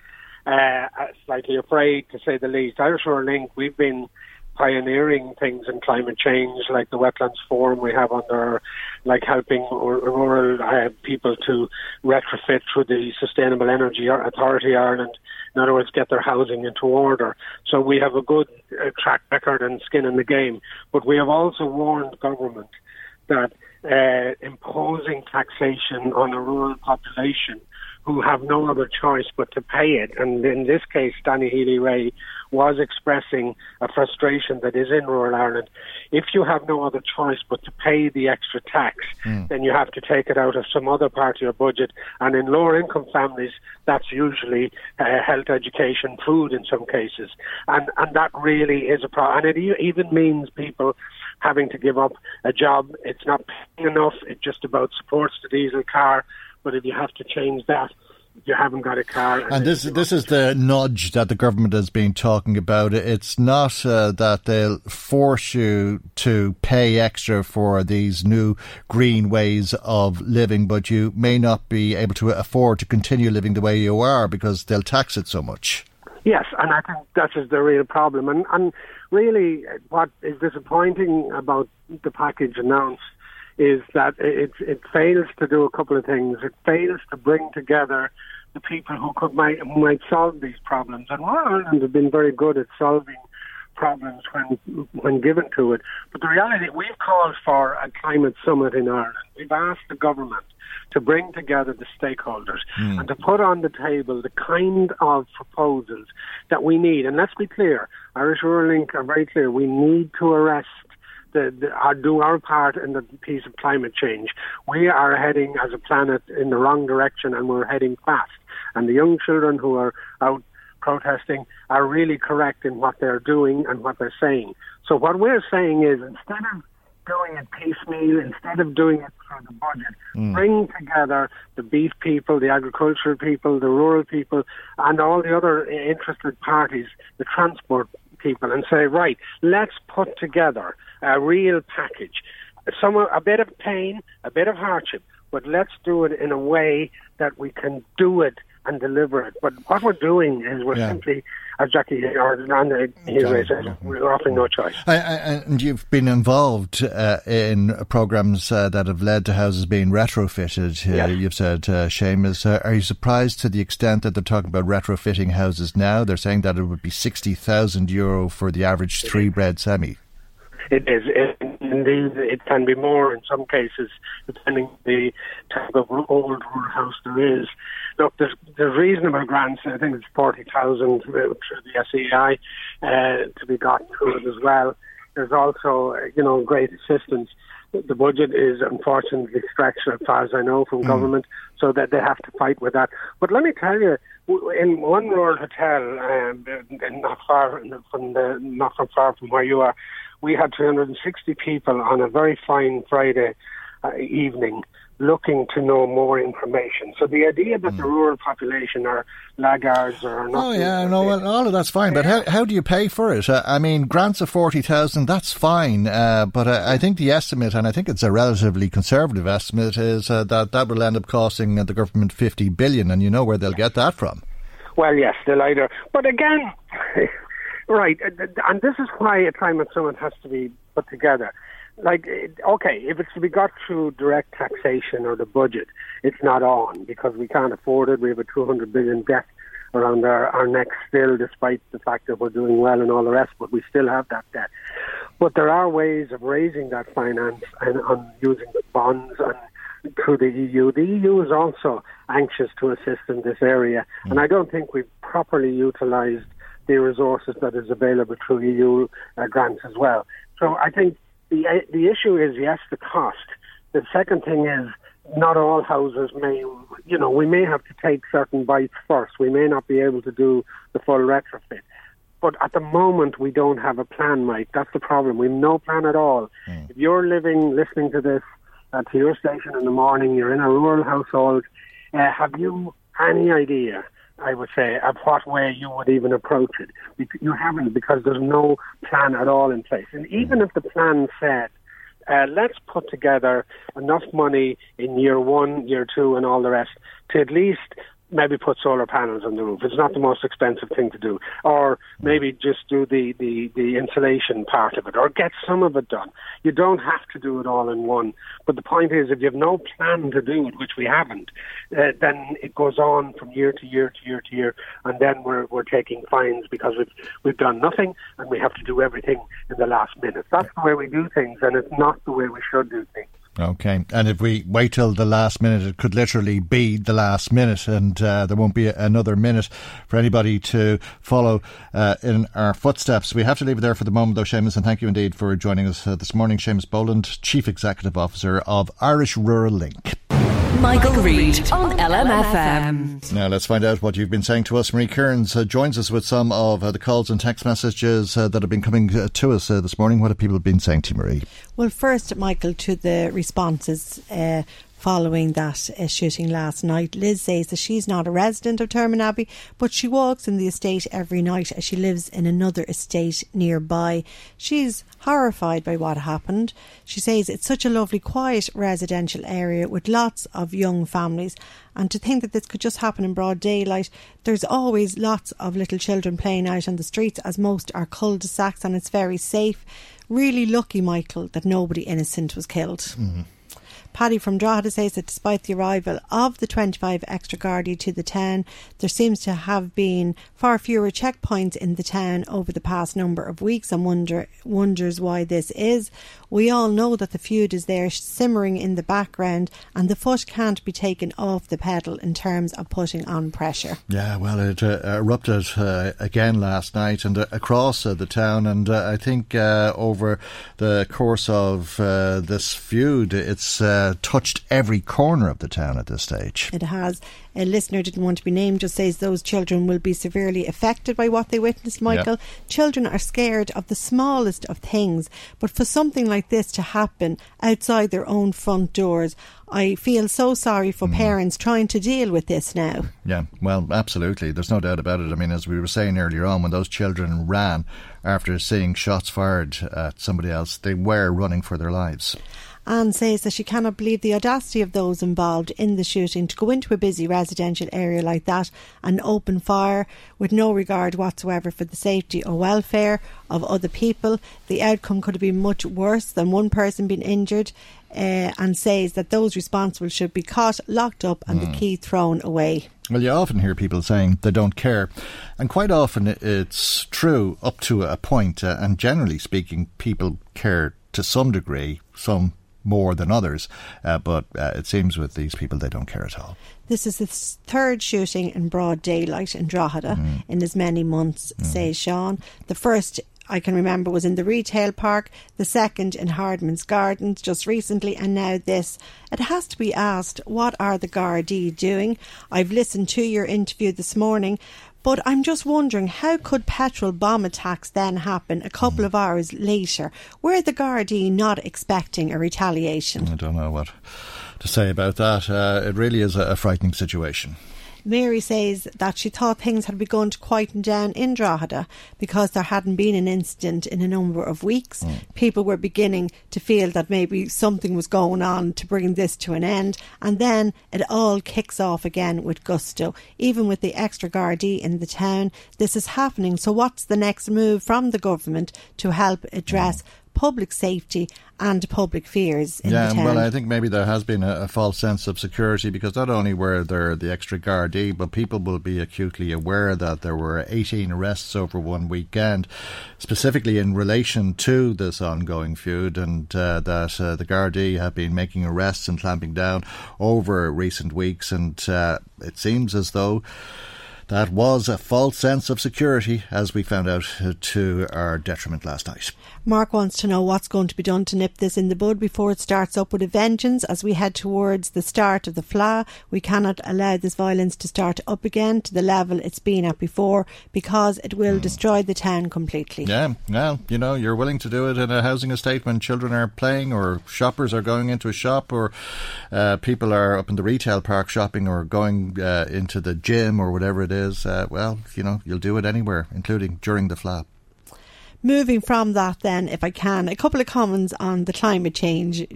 uh, slightly afraid, to say the least. Irish Rural Link, we've been pioneering things in climate change, like the wetlands forum we have under, like helping rural uh, people to retrofit through the Sustainable Energy Authority Ireland. In other words, get their housing into order. So we have a good uh, track record and skin in the game. But we have also warned government that uh, imposing taxation on a rural population who have no other choice but to pay it. And in this case, Danny Healy-Rae was expressing a frustration that is in rural Ireland. If you have no other choice but to pay the extra tax, mm. then you have to take it out of some other part of your budget. And in lower income families, that's usually uh, health, education, food in some cases. And, and that really is a problem. And it even means people having to give up a job. It's not paying enough. It just about supports the diesel car. But if you have to change that, you haven't got a car. And, and this this is the nudge that the government has been talking about. It's not uh, that they'll force you to pay extra for these new green ways of living, but you may not be able to afford to continue living the way you are because they'll tax it so much. Yes, and I think that is the real problem. And, and really, what is disappointing about the package announced is that it, it fails to do a couple of things. It fails to bring together the people who could might, might solve these problems. And Ireland have been very good at solving problems when when given to it. But the reality, we've called for a climate summit in Ireland. We've asked the government to bring together the stakeholders mm. and to put on the table the kind of proposals that we need. And let's be clear, Irish Rural Link are very clear. We need to arrest the, the, our, do our part in the piece of climate change. We are heading as a planet in the wrong direction and we're heading fast. And the young children who are out protesting are really correct in what they're doing and what they're saying. So what we're saying is instead of doing it piecemeal, instead of doing it through the budget, mm. bring together the beef people, the agricultural people, the rural people, and all the other interested parties, the transport people, and say, right, let's put together a real package. Some a bit of pain, a bit of hardship, but let's do it in a way that we can do it and deliver it. But what we're doing is we're Yeah. simply, as Jackie or Anna here says, we're offering no choice. I, I, and you've been involved uh, in programs uh, that have led to houses being retrofitted. Uh, You've said, uh, Seamus, uh, are you surprised to the extent that they're talking about retrofitting houses now? They're saying that it would be 60,000 euro for the average three bed semi. It is. It, indeed, it can be more in some cases, depending on the type of old rural house there is. Look, there's, there's reasonable grants. I think it's 40,000 through the SEI uh, to be got through it as well. There's also, uh, you know, great assistance. The budget is unfortunately stretched, as far as I know, from government, so that they have to fight with that. But let me tell you, in one rural hotel, um, not far from the, not from far from where you are, we had 360 people on a very fine Friday uh, evening looking to know more information. So the idea that the rural population are laggards or not. Oh yeah, no, well, all of that's fine, but how how do you pay for it? Uh, I mean, grants of forty thousand, that's fine, uh, but uh, I think the estimate, and I think it's a relatively conservative estimate, is uh, that that will end up costing the government fifty billion, and you know where they'll get that from. Well, yes, they'll either. But again, right, and this is why a climate summit has to be put together. Like, okay, if it's to be got through direct taxation or the budget, it's not on because we can't afford it. We have a 200 billion debt around our, our neck still, despite the fact that we're doing well and all the rest, but we still have that debt. But there are ways of raising that finance and on using the bonds and through the EU. The EU is also anxious to assist in this area, hmm. and I don't think we've properly utilised the resources that is available through EU uh, grants as well. So I think the uh, the issue is yes, the cost. The second thing is not all houses may, you know, we may have to take certain bites first. We may not be able to do the full retrofit. But at the moment, we don't have a plan, Mike. That's the problem. We have no plan at all. If you're living, listening to this uh, to your station in the morning, you're in a rural household, uh, have you any idea, I would say, of what way you would even approach it? You haven't because there's no plan at all in place. And even if the plan said, uh, let's put together enough money in year one, year two, and all the rest to at least maybe put solar panels on the roof. It's not the most expensive thing to do. Or maybe just do the, the, the insulation part of it, or get some of it done. You don't have to do it all in one. But the point is, if you have no plan to do it, which we haven't, uh, then it goes on from year to year to year to year, and then we're, we're taking fines because we've, we've done nothing and we have to do everything in the last minute. That's the way we do things, and it's not the way we should do things. Okay, and if we wait till the last minute, it could literally be the last minute, and uh, there won't be another minute for anybody to follow uh, in our footsteps. We have to leave it there for the moment, though, Seamus, and thank you indeed for joining us uh, this morning. Seamus Boland, Chief Executive Officer of Irish Rural Link. Michael Reade on LMFM. Now let's find out what you've been saying to us. Marie Kearns uh, joins us with some of uh, the calls and text messages uh, that have been coming uh, to us uh, this morning. What have people been saying to you, Marie? Well, first, Michael, to the responses uh, following that uh, shooting last night. Liz says that she's not a resident of Termon Abbey, but she walks in the estate every night as she lives in another estate nearby. She's horrified by what happened. She says it's such a lovely, quiet residential area with lots of young families. And to think that this could just happen in broad daylight, there's always lots of little children playing out on the streets, as most are cul de sacs, and it's very safe. Really lucky, Michael, that nobody innocent was killed. Paddy from Drogheda says that despite the arrival of the 25 extra Gardaí to the town, there seems to have been far fewer checkpoints in the town over the past number of weeks and wonder, wonders why this is. We all know that the feud is there simmering in the background and the foot can't be taken off the pedal in terms of putting on pressure. Yeah, well, it uh, erupted uh, again last night and uh, across uh, the town, and uh, I think uh, over the course of uh, this feud, it's uh, touched every corner of the town at this stage. It has. A listener didn't want to be named, just says those children will be severely affected by what they witnessed, Michael. Children are scared of the smallest of things, but for something like this to happen outside their own front doors, I feel so sorry for mm-hmm. parents trying to deal with this now. Yeah, well, absolutely. There's no doubt about it. I mean, as we were saying earlier on, when those children ran after seeing shots fired at somebody else, they were running for their lives. Anne says that she cannot believe the audacity of those involved in the shooting to go into a busy residential area like that and open fire with no regard whatsoever for the safety or welfare of other people. The outcome could have been much worse than one person being injured. Uh, and says that those responsible should be caught, locked up, and mm. the hmm. key thrown away. Well, you often hear people saying they don't care, and quite often it's true up to a point, uh, and generally speaking, people care to some degree, some more than others, uh, but uh, it seems with these people they don't care at all. This is the third shooting in broad daylight in Drogheda mm. in as many months, mm. says Sean. The first I can remember was in the retail park, the second in Hardman's Gardens just recently, and now this. It has to be asked, what are the Gardaí doing? I've listened to your interview this morning, but I'm just wondering how could petrol bomb attacks then happen a couple of hours later? Were the Gardaí not expecting a retaliation? I don't know what to say about that. Uh, it really is a, a frightening situation. Mary says that she thought things had begun to quieten down in Drogheda because there hadn't been an incident in a number of weeks. Mm. People were beginning to feel that maybe something was going on to bring this to an end, and then it all kicks off again with gusto. Even with the extra Gardaí in the town, this is happening. So, what's the next move from the government to help address? Mm public safety and public fears yeah, well, I think maybe there has been a, a, false sense of security because not only were there the extra Gardaí, but people will be acutely aware that there were 18 arrests over one weekend, specifically in relation to this ongoing feud, and uh, that uh, the Gardaí have been making arrests and clamping down over recent weeks, and uh, it seems as though that was a false sense of security, as we found out to our detriment last night. Mark wants to know what's going to be done to nip this in the bud before it starts up with a vengeance as we head towards the start of the Fleadh. We cannot allow this violence to start up again to the level it's been at before because it will mm. destroy the town completely. Yeah, well, you know, you're willing to do it in a housing estate when children are playing or shoppers are going into a shop or uh, people are up in the retail park shopping or going uh, into the gym or whatever it is. Uh, well, you know, you'll do it anywhere, including during the Fleadh. Moving from that, then, if I can, a couple of comments on the climate change.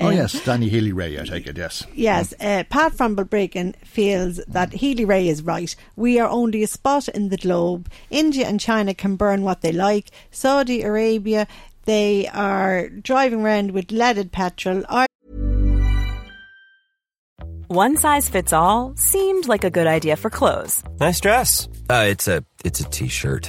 oh, yes, Danny Healy-Rae, I take it, yes. Yes, uh, Pat from Balbriggan feels that Healy-Rae is right. We are only a spot in the globe. India and China can burn what they like. Saudi Arabia, they are driving around with leaded petrol. One size fits all seemed like a good idea for clothes. Nice dress. Uh, it's a it's a t-shirt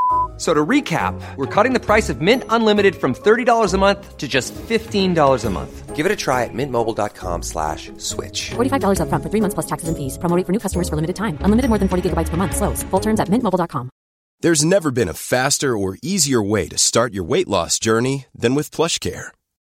So to recap, we're cutting the price of Mint Unlimited from $30 a month to just $15 a month. Give it a try at mintmobile.com slash switch. $45 up front for three months plus taxes and fees. Promoting for new customers for limited time. Unlimited more than 40 gigabytes per month. Slows. Full terms at mintmobile.com. There's never been a faster or easier way to start your weight loss journey than with PlushCare.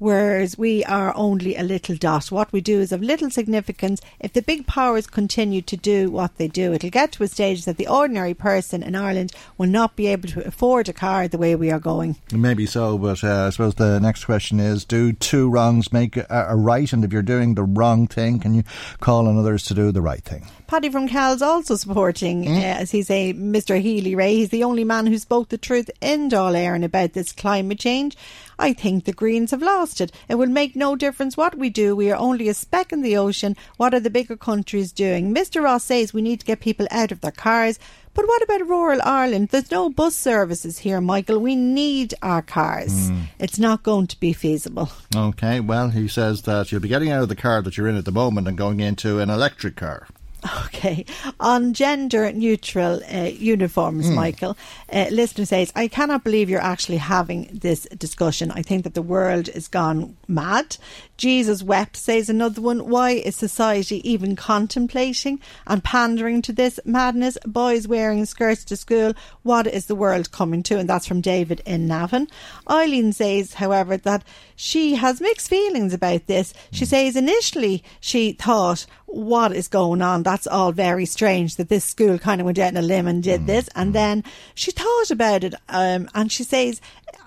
whereas we are only a little dot. What we do is of little significance. If the big powers continue to do what they do, it'll get to a stage that the ordinary person in Ireland will not be able to afford a car the way we are going. Maybe so, but uh, I suppose the next question is do two wrongs make a, a right? And if you're doing the wrong thing, can you call on others to do the right thing? Paddy from Kells also supporting, mm. uh, as he's a Mr. Healy-Rae. He's the only man who spoke the truth in Dáil Éireann about this climate change. I think the Greens have lost it. It will make no difference what we do. We are only a speck in the ocean. What are the bigger countries doing? Mr. Ross says we need to get people out of their cars. But what about rural Ireland? There's no bus services here, Michael. We need our cars. Mm. It's not going to be feasible. Okay, well, he says that you'll be getting out of the car that you're in at the moment and going into an electric car. Okay. On gender neutral uh, uniforms, Mm. Michael, uh, listener says, I cannot believe you're actually having this discussion. I think that the world is gone mad. Jesus wept, says another one. Why is society even contemplating and pandering to this madness? Boys wearing skirts to school. What is the world coming to? And that's from David in Navan. Eileen says, however, that she has mixed feelings about this. She hmm. says initially she thought, what is going on? That's all very strange that this school kind of went out on a limb and did hmm. this. And hmm. then she thought about it um, and she says,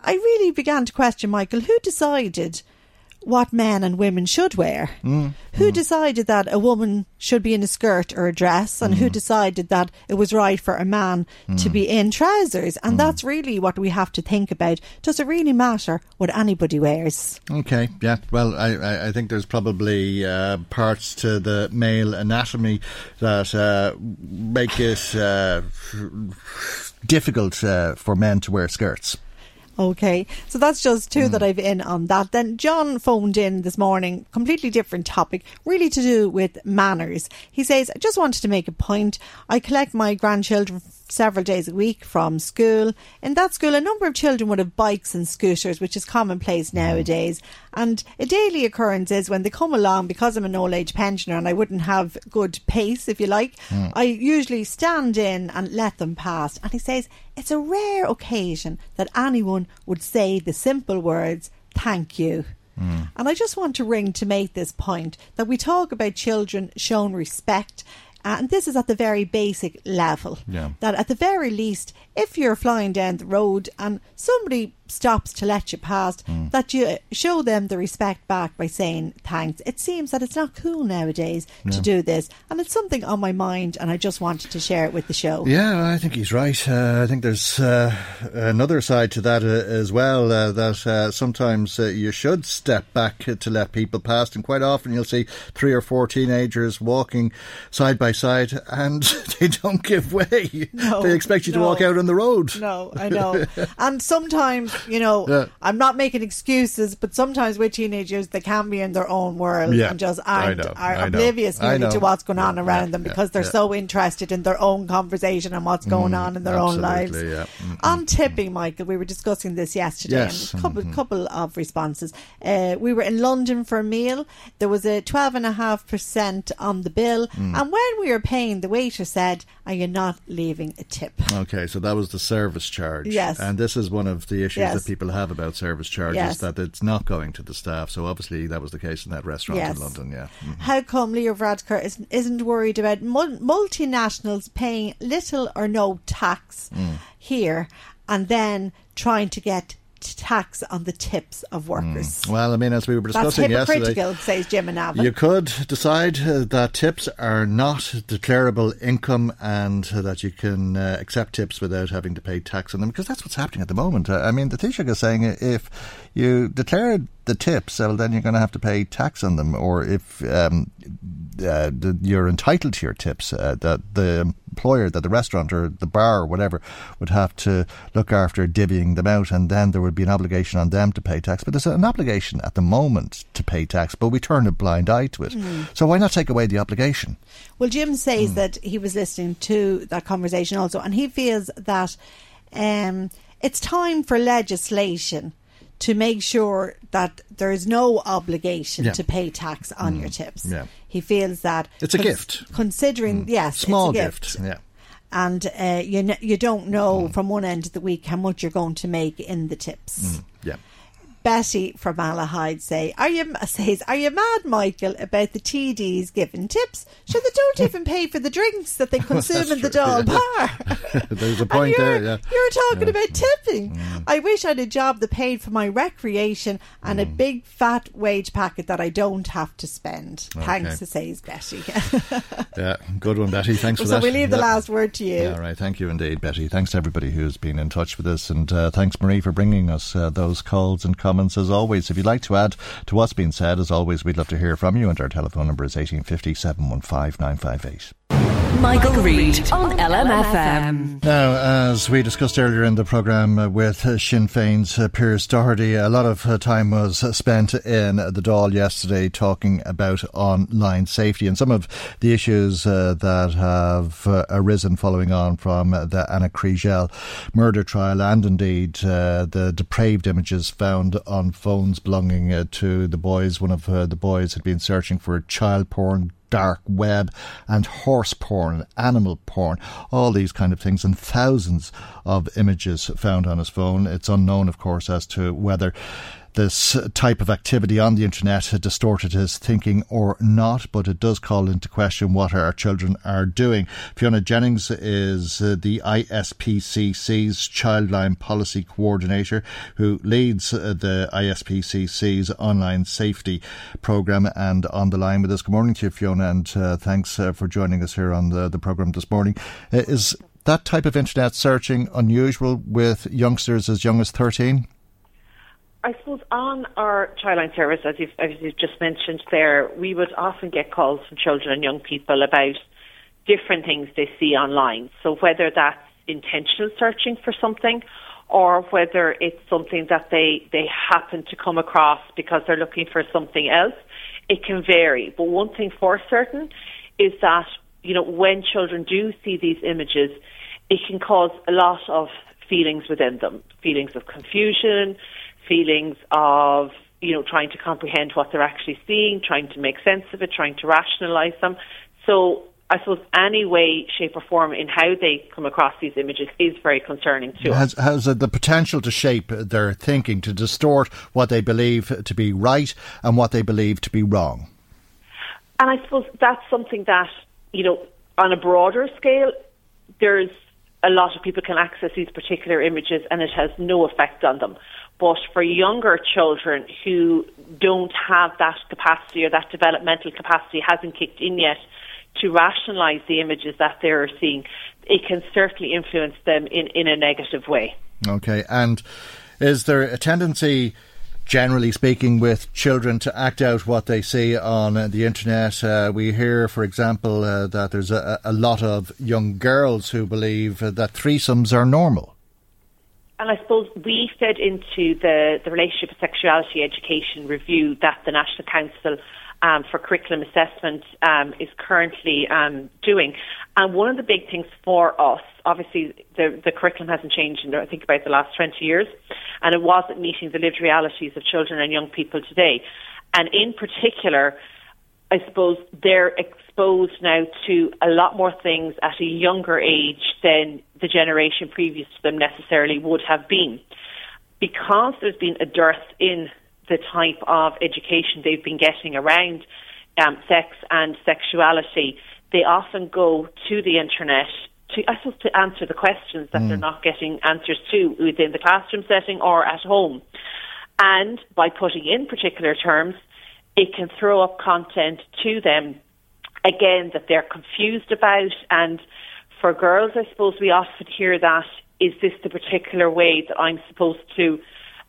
I really began to question, Michael, who decided what men and women should wear? Mm. Who decided that a woman should be in a skirt or a dress, and who decided that it was right for a man to be in trousers? And that's really what we have to think about. Does it really matter what anybody wears? Okay, yeah. Well, I, I, I think there's probably uh, parts to the male anatomy that uh, make it uh, difficult uh, for men to wear skirts. Okay, so that's just two that mm. I've in on that. Then John phoned in this morning, completely different topic, really to do with manners. He says, I just wanted to make a point. I collect my grandchildren several days a week from school. In that school, a number of children would have bikes and scooters, which is commonplace nowadays. And a daily occurrence is when they come along, because I'm an old age pensioner and I wouldn't have good pace, if you like, Mm. I usually stand in and let them pass. And he says it's a rare occasion that anyone would say the simple words, thank you. And I just want to ring to make this point that we talk about children shown respect. Uh, And this is at the very basic level. Yeah. That at the very least, if you're flying down the road and somebody stops to let you pass, Mm. that you show them the respect back by saying thanks. It seems that it's not cool nowadays to do this. And it's something on my mind, and I just wanted to share it with the show. Yeah, I think he's right. Uh, I think there's uh, another side to that uh, as well. Uh, that uh, sometimes uh, you should step back to let people pass, and quite often you'll see three or four teenagers walking side by side, and they don't give way. No, they expect you to walk out on the road. No, I know. and sometimes, you know, Yeah. I'm not making excuses, but sometimes with teenagers, they can be in their own world Yeah, and just aren't know, are oblivious to what's going on around them because they're so interested in their own conversation and what's going Mm, on in their own lives. absolutely, yeah. Mm, On tipping, Michael, we were discussing this yesterday Yes, and a couple, mhm. couple of responses. Uh, we were in London for a meal. There was a 12.5% on the bill. Mm. And when we were paying, the waiter said, Are you not leaving a tip? Okay, so that was the service charge. Yes. And this is one of the issues Yes. that people have about service charges Yes. that it's not going to the staff. So obviously that was the case in that restaurant Yes. in London, yeah. Mhm. How come Leo Varadkar isn't, isn't worried about mul- multinationals paying little or no tax Mm. here and then trying to get tax on the tips of workers? Well, I mean, as we were That's discussing yesterday. hypocritical, says Jim and Avon. You could decide uh, that tips are not declarable income and that you can uh, accept tips without having to pay tax on them because that's what's happening at the moment. I mean, the Taoiseach is saying if you declare the tips, well, then you're going to have to pay tax on them, or if um, uh, the, you're entitled to your tips, uh, that the employer, that the restaurant or the bar or whatever would have to look after divvying them out, and then there would be an obligation on them to pay tax. But there's an obligation at the moment to pay tax, but we turn a blind eye to it. Mm. So why not take away the obligation? Well, Jim says Hmm. that he was listening to that conversation also, and he feels that um, it's time for legislation to make sure that there is no obligation Yeah. to pay tax on Mm. your tips. Yeah. He feels that It's a gift. Hmm. Considering, yes, it's a Small gift. gift. Yeah. and uh, you kn- you don't know from one end of the week how much you're going to make in the tips. Mm, yeah. Betty from Malahide say, "Are you says Are you mad, Michael, about the TDs giving tips? So they don't even pay for the drinks that they consume in the Dáil bar. There's a point you're, there, yeah. You're talking Yeah. about tipping. I wish I had a job that paid for my recreation and Mm. a big fat wage packet that I don't have to spend. Okay. Thanks, says Betty. Yeah, good one, Betty. Thanks for so that. we leave the last word to you. Yeah, right. Thank you indeed, Betty. Thanks to everybody who's been in touch with us, and uh, thanks, Marie, for bringing us uh, those calls and comments. Comments as always. If you'd like to add to what's been said, as always, we'd love to hear from you. And our telephone number is 1850 715 958. Michael, Reade on LMFM. Now, as we discussed earlier in the programme uh, with uh, Sinn Féin's uh, Pearse Doherty, a lot of uh, time was spent in the Dáil yesterday talking about online safety and some of the issues uh, that have uh, arisen following on from the Anna Kriegel murder trial and indeed the depraved images found on phones belonging to the boys. One of the boys had been searching for child porn dark web and horse porn, animal porn, all these kind of things, and thousands of images found on his phone. It's unknown, of course, as to whether this type of activity on the internet had distorted his thinking or not, but it does call into question what our children are doing. Fiona Jennings is uh, the ISPCC's Childline Policy Coordinator who leads uh, the ISPCC's online safety programme and on the line with us. Good morning to you, Fiona, and uh, thanks uh, for joining us here on the, the programme this morning. Uh, is that type of internet searching unusual with youngsters as young as 13? I suppose on our childline service, as you've, as you've just mentioned there, we would often get calls from children and young people about different things they see online. So whether that's intentional searching for something or whether it's something that they, they happen to come across because they're looking for something else, it can vary. But one thing for certain is that, you know, when children do see these images, it can cause a lot of feelings within them, feelings of confusion, feelings of you know trying to comprehend what they're actually seeing, trying to make sense of it, trying to rationalise them. So I suppose any way, shape, or form in how they come across these images is very concerning too. Has, has uh, the potential to shape their thinking, to distort what they believe to be right and what they believe to be wrong? And I suppose that's something that, you know, on a broader scale, there's a lot of people can access these particular images and it has no effect on them. But for younger children who don't have that capacity or that developmental capacity hasn't kicked in yet to rationalise the images that they're seeing, it can certainly influence them in, in a negative way. Okay, and is there a tendency? generally speaking, with children to act out what they see on uh, the internet. Uh, we hear, for example, uh, that there's a, a, lot of young girls who believe that threesomes are normal. And I suppose we fed into the, the relationship and sexuality education review that the National Council um, for Curriculum Assessment um, is currently um, doing. And one of the big things for us, obviously, the, the curriculum hasn't changed in, I think, about the last 20 years, and it wasn't meeting the lived realities of children and young people today. And in particular, I suppose they're exposed now to a lot more things at a younger age than the generation previous to them necessarily would have been. Because there's been a dearth in the type of education they've been getting around um, sex and sexuality, they often go to the internet to, I suppose, to answer the questions that mm. they're not getting answers to within the classroom setting or at home. And by putting in particular terms, it can throw up content to them again that they're confused about. And for girls, I suppose we often hear that is this the particular way that I'm supposed to,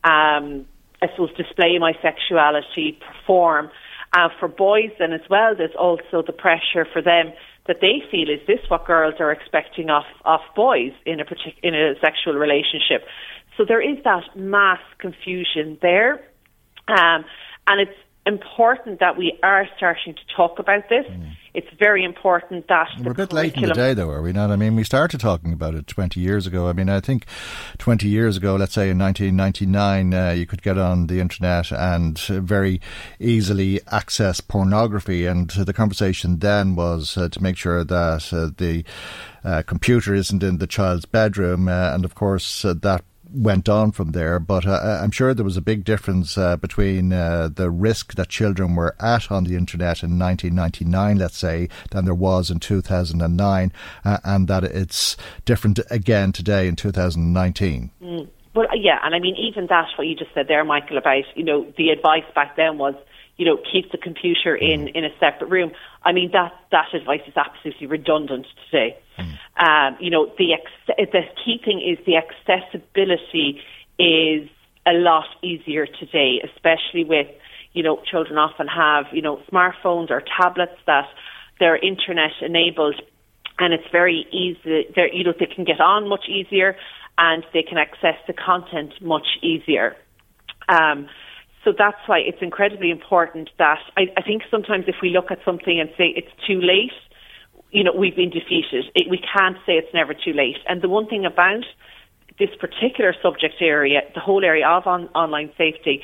um, I suppose, display my sexuality, perform? Uh, for boys, then as well, there's also the pressure for them that they feel is this what girls are expecting of, of boys in a partic- in a sexual relationship. So there is that mass confusion there, um, and it's important that we are starting to talk about this. Mm. It's very important that we're a bit late in the day, though, are we not? I mean, we started talking about it 20 years ago. I mean, I think 20 years ago, let's say in 1999, uh, you could get on the internet and very easily access pornography, and the conversation then was uh, to make sure that uh, the uh, computer isn't in the child's bedroom, uh, and of course uh, that went on from there. But uh, I'm sure there was a big difference uh, between uh, the risk that children were at on the internet in 1999, let's say, than there was in 2009, uh, and that it's different again today in 2019. Mm. Well, yeah, and I mean, even that, what you just said there, Michael, about, you know, the advice back then was, you know, keep the computer in, mm. in a separate room. I mean, that, that advice is absolutely redundant today. Mm. Um, you know, the, ex- the key thing is the accessibility is a lot easier today, especially with, you know, children often have, you know, smartphones or tablets that they're internet enabled and it's very easy, they're, you know, they can get on much easier and they can access the content much easier. Um, so that's why it's incredibly important that I, I think sometimes if we look at something and say it's too late, you know, we've been defeated. It, we can't say it's never too late. And the one thing about this particular subject area, the whole area of on, online safety,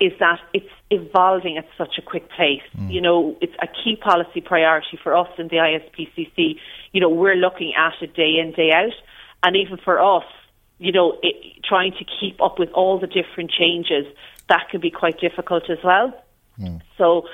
is that it's evolving at such a quick pace. Mm. You know, it's a key policy priority for us in the ISPCC. You know, we're looking at it day in, day out. And even for us, you know, it, trying to keep up with all the different changes, that can be quite difficult as well. Mm. So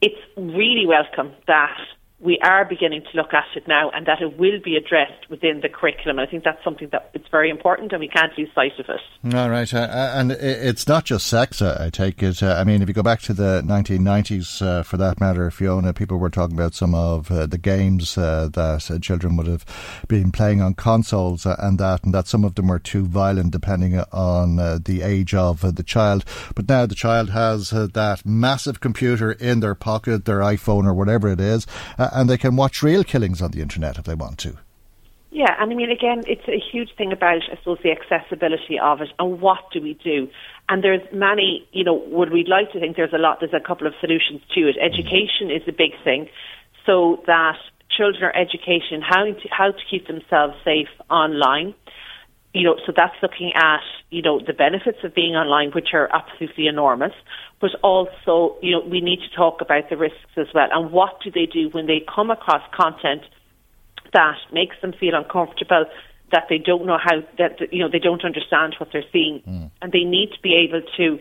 it's really welcome that we are beginning to look at it now and that it will be addressed within the curriculum. I think that's something that it's very important and we can't lose sight of it. All right. Uh, uh and it's not just sex, uh, I take it. Uh, I mean, if you go back to the 1990s, uh, for that matter, Fiona, people were talking about some of uh, the games that children would have been playing on consoles and that, and that some of them were too violent depending on the age of the child. But now the child has that massive computer in their pocket, their iPhone or whatever it is and they can watch real killings on the internet if they want to. Yeah, and I mean, again, it's a huge thing about, I suppose, the accessibility of it and what do we do? And there's many, you know, would we like to think there's a lot, there's a couple of solutions to it. Mm-hmm. Education is a big thing so that children are educated how to, how to keep themselves safe online. You know, so that's looking at, you know, the benefits of being online, which are absolutely enormous but also, you know, we need to talk about the risks as well. And what do they do when they come across content that makes them feel uncomfortable, that they don't know how, that, you know, they don't understand what they're seeing. Mm. And they need to be able to,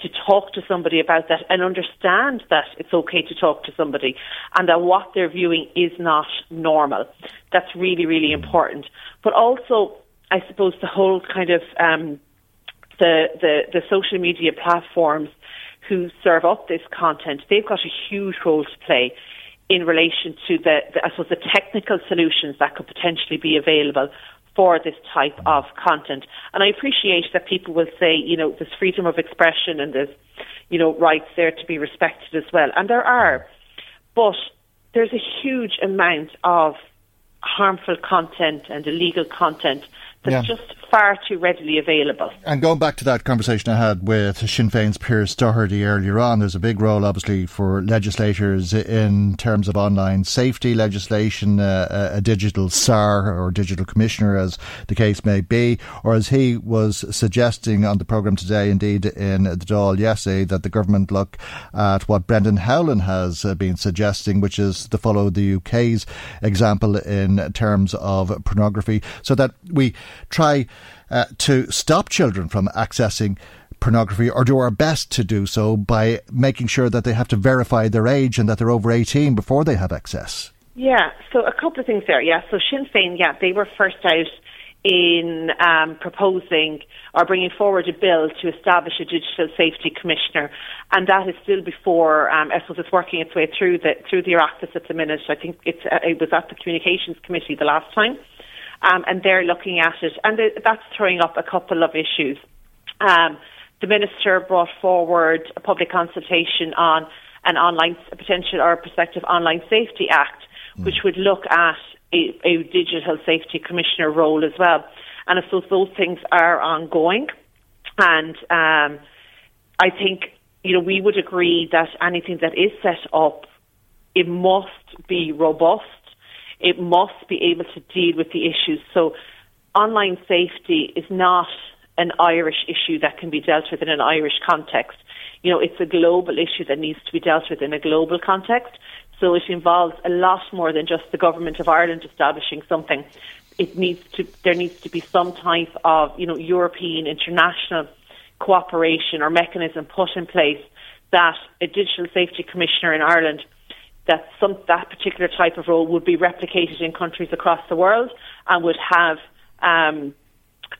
to talk to somebody about that and understand that it's okay to talk to somebody and that what they're viewing is not normal. That's really, really important. But also, I suppose the whole kind of um, the, the the social media platforms who serve up this content, they've got a huge role to play in relation to the, the I suppose, the technical solutions that could potentially be available for this type of content. And I appreciate that people will say, you know, there's freedom of expression and there's, you know, rights there to be respected as well. And there are. But there's a huge amount of harmful content and illegal content that's yeah. just far too readily available. And going back to that conversation I had with Sinn Féin's Pearse Doherty earlier on, there's a big role, obviously, for legislators in terms of online safety legislation, uh, a digital tsar or digital commissioner, as the case may be, or as he was suggesting on the programme today, indeed in the Dáil yesterday, that the government look at what Brendan Howlin has uh, been suggesting, which is to follow the UK's example in terms of pornography, so that we try uh, to stop children from accessing pornography or do our best to do so by making sure that they have to verify their age and that they're over 18 before they have access? Yeah, so a couple of things there. Yeah, so Sinn Féin, yeah, they were first out in um, proposing or bringing forward a bill to establish a digital safety commissioner, and that is still before. Um, I suppose it's working its way through the through the Oireachtas at the minute. I think it's uh, it was at the communications committee the last time um, and they're looking at it, and that's throwing up a couple of issues. Um, the minister brought forward a public consultation on an online a potential or prospective online safety act, mm. which would look at a, a, digital safety commissioner role as well. And I suppose those things are ongoing, and um, I think you know we would agree that anything that is set up, it must be robust it must be able to deal with the issues. So online safety is not an Irish issue that can be dealt with in an Irish context. You know, it's a global issue that needs to be dealt with in a global context. So it involves a lot more than just the government of Ireland establishing something. It needs to there needs to be some type of, you know, European international cooperation or mechanism put in place that a digital safety commissioner in Ireland that some that particular type of role would be replicated in countries across the world and would have um,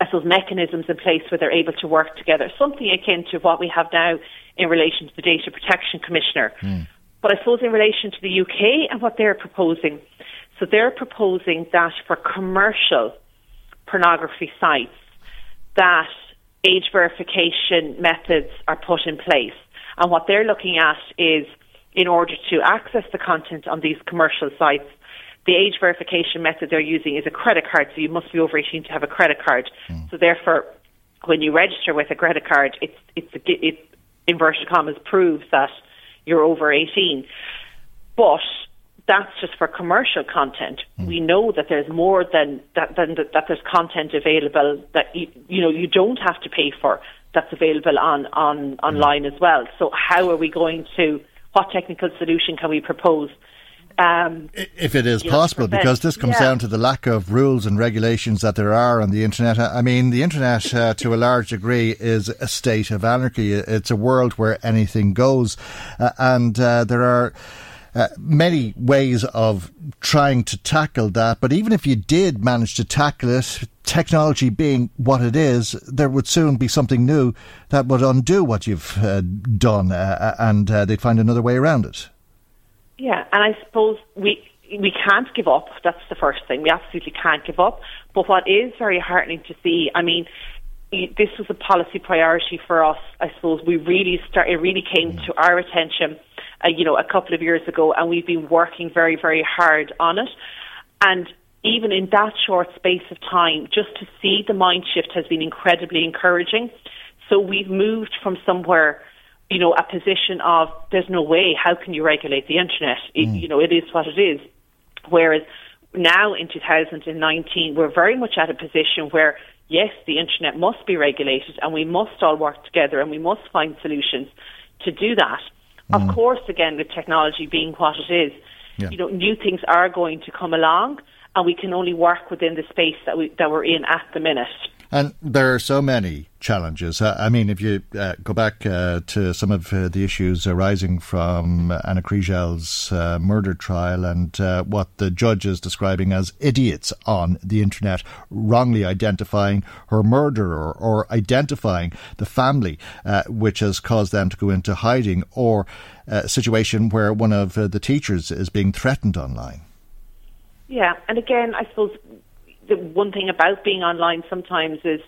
I suppose mechanisms in place where they're able to work together, something akin to what we have now in relation to the Data Protection Commissioner. Mm. But I suppose in relation to the UK and what they're proposing, so they're proposing that for commercial pornography sites, that age verification methods are put in place. And what they're looking at is in order to access the content on these commercial sites, the age verification method they're using is a credit card, so you must be over 18 to have a credit card. Mm. So therefore, when you register with a credit card, it's it's it inverted commas proves that you're over 18. But that's just for commercial content. Mm. We know that there's more than that, than that, that there's content available that you, you know you don't have to pay for that's available on on online mm. as well. So how are we going to what technical solution can we propose um, if it is possible, because this comes yeah. down to the lack of rules and regulations that there are on the internet. I mean, the internet, uh, to a large degree, is a state of anarchy. It's a world where anything goes, uh, and uh, there are. Uh, many ways of trying to tackle that, but even if you did manage to tackle it, technology being what it is, there would soon be something new that would undo what you've uh, done, uh, and they'd find another way around it. Yeah, and I suppose we we can't give up. That's the first thing. We absolutely can't give up. But what is very heartening to see, I mean, this was a policy priority for us. I suppose we really start. It really came to our attention, uh, you know, a couple of years ago, and we've been working very, very hard on it. And even in that short space of time, just to see the mind shift has been incredibly encouraging. So we've moved from somewhere you know, a position of there's no way, how can you regulate the internet? It, mm. You know, it is what it is. Whereas now in 2019, we're very much at a position where, yes, the internet must be regulated and we must all work together and we must find solutions to do that. Mm. Of course, again, with technology being what it is, yeah. you know, new things are going to come along and we can only work within the space that, we, that we're in at the minute. And there are so many challenges. Uh, I mean, if you uh, go back uh, to some of uh, the issues arising from Ana Kriégel's uh, murder trial and uh, what the judge is describing as idiots on the internet, wrongly identifying her murderer or identifying the family which has caused them to go into hiding, or a situation where one of the teachers is being threatened online. Yeah, and again, I suppose the one thing about being online sometimes is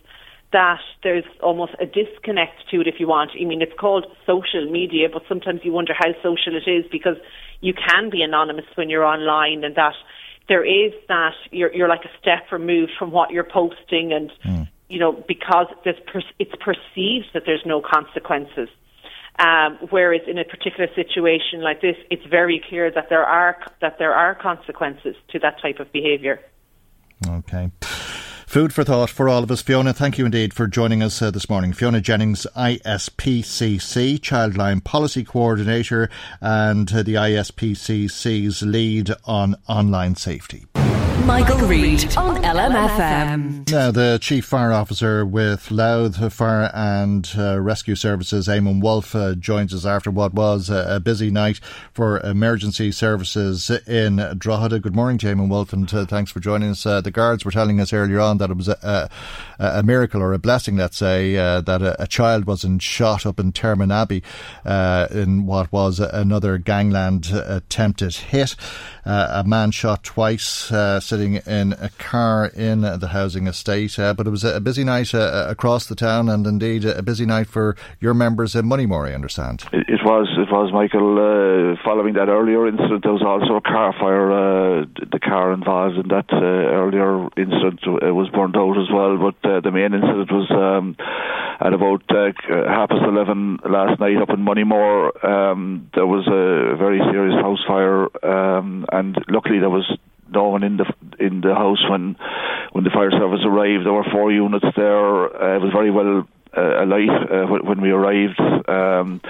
that there's almost a disconnect to it if you want. I mean, it's called social media, but sometimes you wonder how social it is because you can be anonymous when you're online and that there is that you're, you're like a step removed from what you're posting and, mm. you know, because there's per, it's perceived that there's no consequences. Um, whereas in a particular situation like this, it's very clear that there are that there are consequences to that type of behaviour. Okay. Food for thought for all of us. Fiona, thank you indeed for joining us uh, this morning. Fiona Jennings, ISPCC, Childline Policy Coordinator, and uh, the ISPCC's lead on online safety. Michael, Reade on LMFM. Now, the Chief Fire Officer with Louth Fire and uh, Rescue Services, Eamon Wolfe, uh, joins us after what was a, a, busy night for emergency services in Drogheda. Good morning, Eamon Wolfe, and uh, thanks for joining us. Uh, the guards were telling us earlier on that it was a, a, a miracle or a blessing, let's say, uh, that a, child wasn't shot up in Termanabbey uh, in what was another gangland attempted hit. A man shot twice sitting in a car in the housing estate. Uh, but it was a busy night uh, across the town, and indeed a busy night for your members in Moneymore. I understand. It, was. It was, Michael. Uh, following that earlier incident, there was also a car fire. Uh, the car involved in that uh, earlier incident uh, was burned out as well. But the main incident was um, at about half past eleven last night up in Moneymore. Um, there was a very serious house fire, um, and luckily there was no one in the in the house when when the fire service arrived. There were four units there. Uh, it was very well uh, alight uh, when we arrived. Um,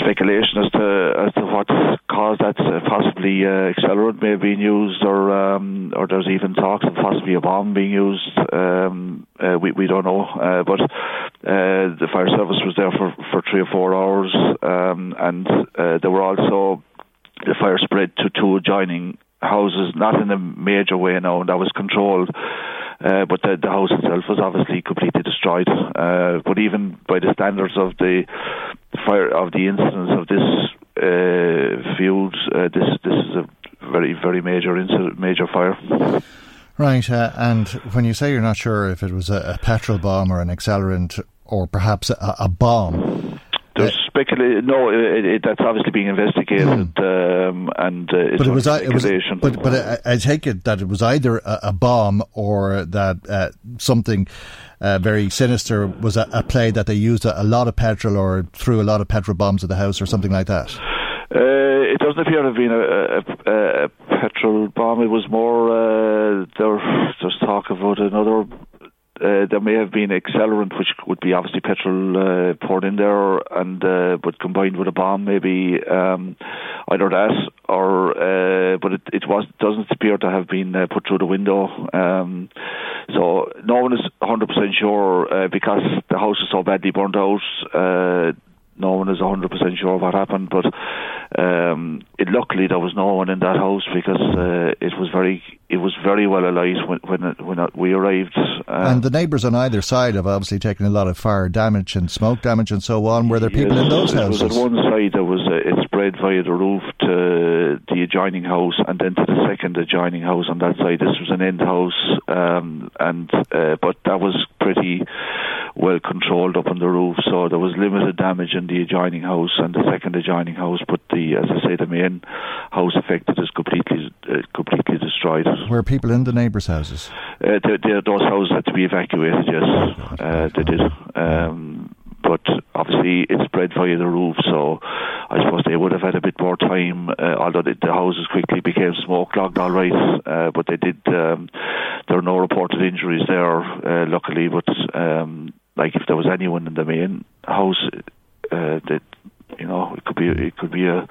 speculation as to as to what caused that. Uh, possibly uh, accelerant may have been used, or um, or there's even talks of possibly a bomb being used. Um, uh, we we don't know, uh, but uh, the fire service was there for for three or four hours, um, and uh, there were also the fire spread to two adjoining houses, not in a major way now, and that was controlled. Uh, but the, the house itself was obviously completely destroyed. Uh, but even by the standards of the fire of the incidents of this uh, field, uh, this this is a very very major incident, major fire. Right, uh, and when you say you're not sure if it was a, a, petrol bomb or an accelerant, or perhaps a, a bomb. There's speculation. No, it, it, that's obviously being investigated, mm. um, and uh, it's but it was, speculation. It was, but but I, I, take it that it was either a, a bomb or that uh, something uh, very sinister was a, a, play that they used a, a, lot of petrol or threw a lot of petrol bombs at the house or something like that. Uh, it doesn't appear to have been a, a, petrol bomb. It was more uh, there. There's talk about another uh, there may have been accelerant, which would be obviously petrol uh, poured in there, and uh, but combined with a bomb, maybe um, either that or uh, but it, it was doesn't appear to have been uh, put through the window. Um, so no one is 100 percent sure because the house is so badly burned out no one is 100% sure what happened, but um, it, luckily there was no one in that house because uh, it was very it was very well alight when when, when we arrived. Uh, and the neighbours on either side have obviously taken a lot of fire damage and smoke damage and so on. Were there people yes, in those houses? at one side there was a, it spread via the roof to the adjoining house and then to the second adjoining house on that side. This was an end house, um, and uh, but that was pretty well controlled up on the roof, so there was limited damage in the adjoining house and the second adjoining house. But the, as I say, the main house affected is completely uh, completely destroyed. Were people in the neighbours' houses? Uh, the, the, those houses had to be evacuated. Yes, uh, they did. Um, but obviously it spread via the roof, so I suppose they would have had a bit more time. Uh, although the, the, houses quickly became smoke clogged, all right, uh, but they did. Um, there are no reported injuries there, uh, luckily. But um, like if there was anyone in the main house, uh, that you know it could be it could be a,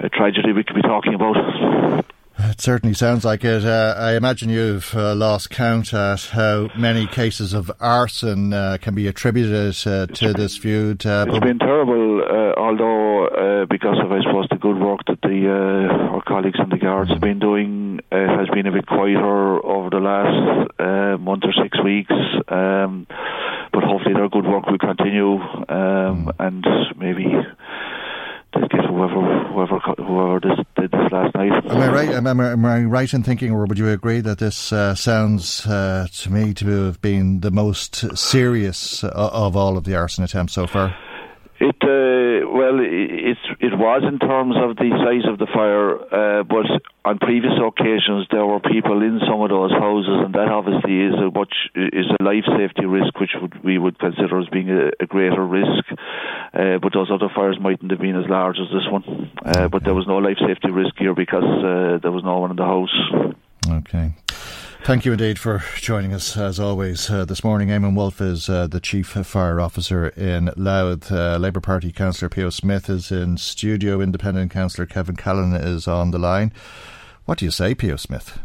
a tragedy we could be talking about. It certainly sounds like it. Uh, I imagine you've uh, lost count at how many cases of arson uh, can be attributed uh, to this feud. Uh, it's been terrible, uh, although because of, I suppose, the good work that the our colleagues in the guards have been doing, it has been a bit quieter over the last month or six weeks. Um, but hopefully their good work will continue, um, and maybe whoever whoever whoever this did this last night. Am I right? Am I, am I right in thinking, or would you agree that this uh, sounds uh, to me to have been the most serious uh, of all of the arson attempts so far? It uh, well, it it was in terms of the size of the fire, uh, but on previous occasions there were people in some of those houses, and that obviously is a much is a life safety risk, which would, we would consider as being a, a greater risk. Uh, but those other fires mightn't have been as large as this one. Uh, but there was no life safety risk here because uh, there was no one in the house. Okay. Thank you indeed for joining us as always uh, this morning. Eamon Wolfe is uh, the Chief Fire Officer in Louth. Uh, Labour Party Councillor Pio Smith is in studio. Independent Councillor Kevin Callan is on the line. What do you say, Pio Smith?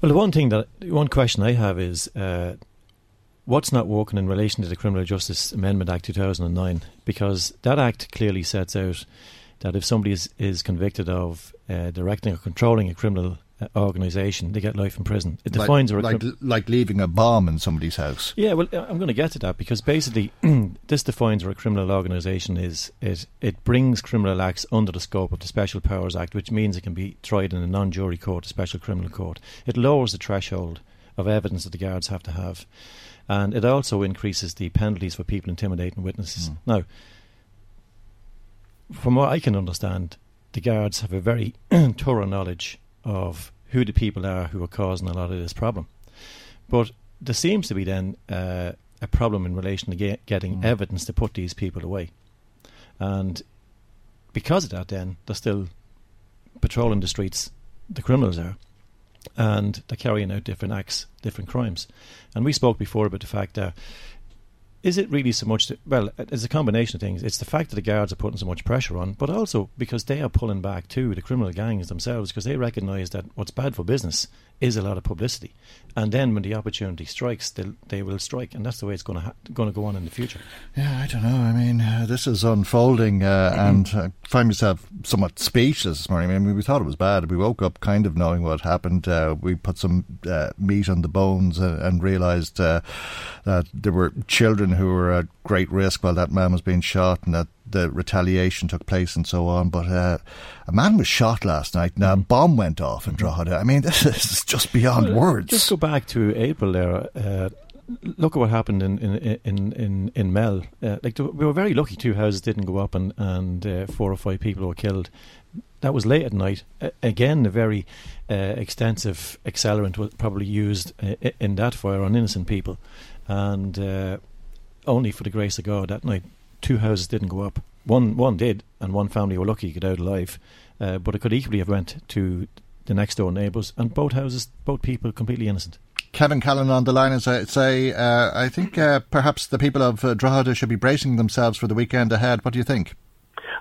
Well, the one thing that one question I have is uh, what's not working in relation to the Criminal Justice Amendment Act 2009 because that act clearly sets out that if somebody is, is convicted of uh, directing or controlling a criminal organisation, they get life in prison. It defines like, like, like, leaving a bomb in somebody's house. Yeah, well, uh, I'm going to get to that because basically, this defines what a criminal organisation is. It it brings criminal acts under the scope of the Special Powers Act, which means it can be tried in a non-jury court, a special criminal court. It lowers the threshold of evidence that the guards have to have, and it also increases the penalties for people intimidating witnesses. Mm. Now, from what I can understand, the guards have a very thorough knowledge of who the people are who are causing a lot of this problem. But there seems to be then uh, a problem in relation to get, getting mm. evidence to put these people away. And because of that, then they're still patrolling the streets, the criminals are, and they're carrying out different acts, different crimes. And we spoke before about the fact that is it really so much? well, it's a combination of things. It's the fact that the guards are putting so much pressure on, but also because they are pulling back too the criminal gangs themselves because they recognise that what's bad for business is a lot of publicity, and then when the opportunity strikes, they they will strike, and that's the way it's going to ha- going to go on in the future. Yeah, I don't know. I mean, uh, this is unfolding, uh, mm-hmm. and I find myself somewhat speechless this morning. I mean, we thought it was bad. We woke up kind of knowing what happened. Uh, we put some uh, meat on the bones and, and realised uh, that there were children who were at great risk while that man was being shot, and that the retaliation took place and so on. But uh, a man was shot last night. Now a mm. bomb went off in Drogheda. I mean, this is just beyond well, words. Just go back to April there. Uh, look at what happened in in in in, in Mell. Uh, like we were very lucky, two houses didn't go up, and and uh, four or five people were killed. That was late at night. Uh, again, a very uh, extensive accelerant was probably used uh, in that fire on innocent people, and uh, only for the grace of God that night, two houses didn't go up. One one did, and one family were lucky to get out alive. but it could equally have went to the next door neighbours, and both houses, both people, completely innocent. Kevin Callan on the line as I say, uh, I think uh, perhaps the people of uh, Drogheda should be bracing themselves for the weekend ahead. What do you think?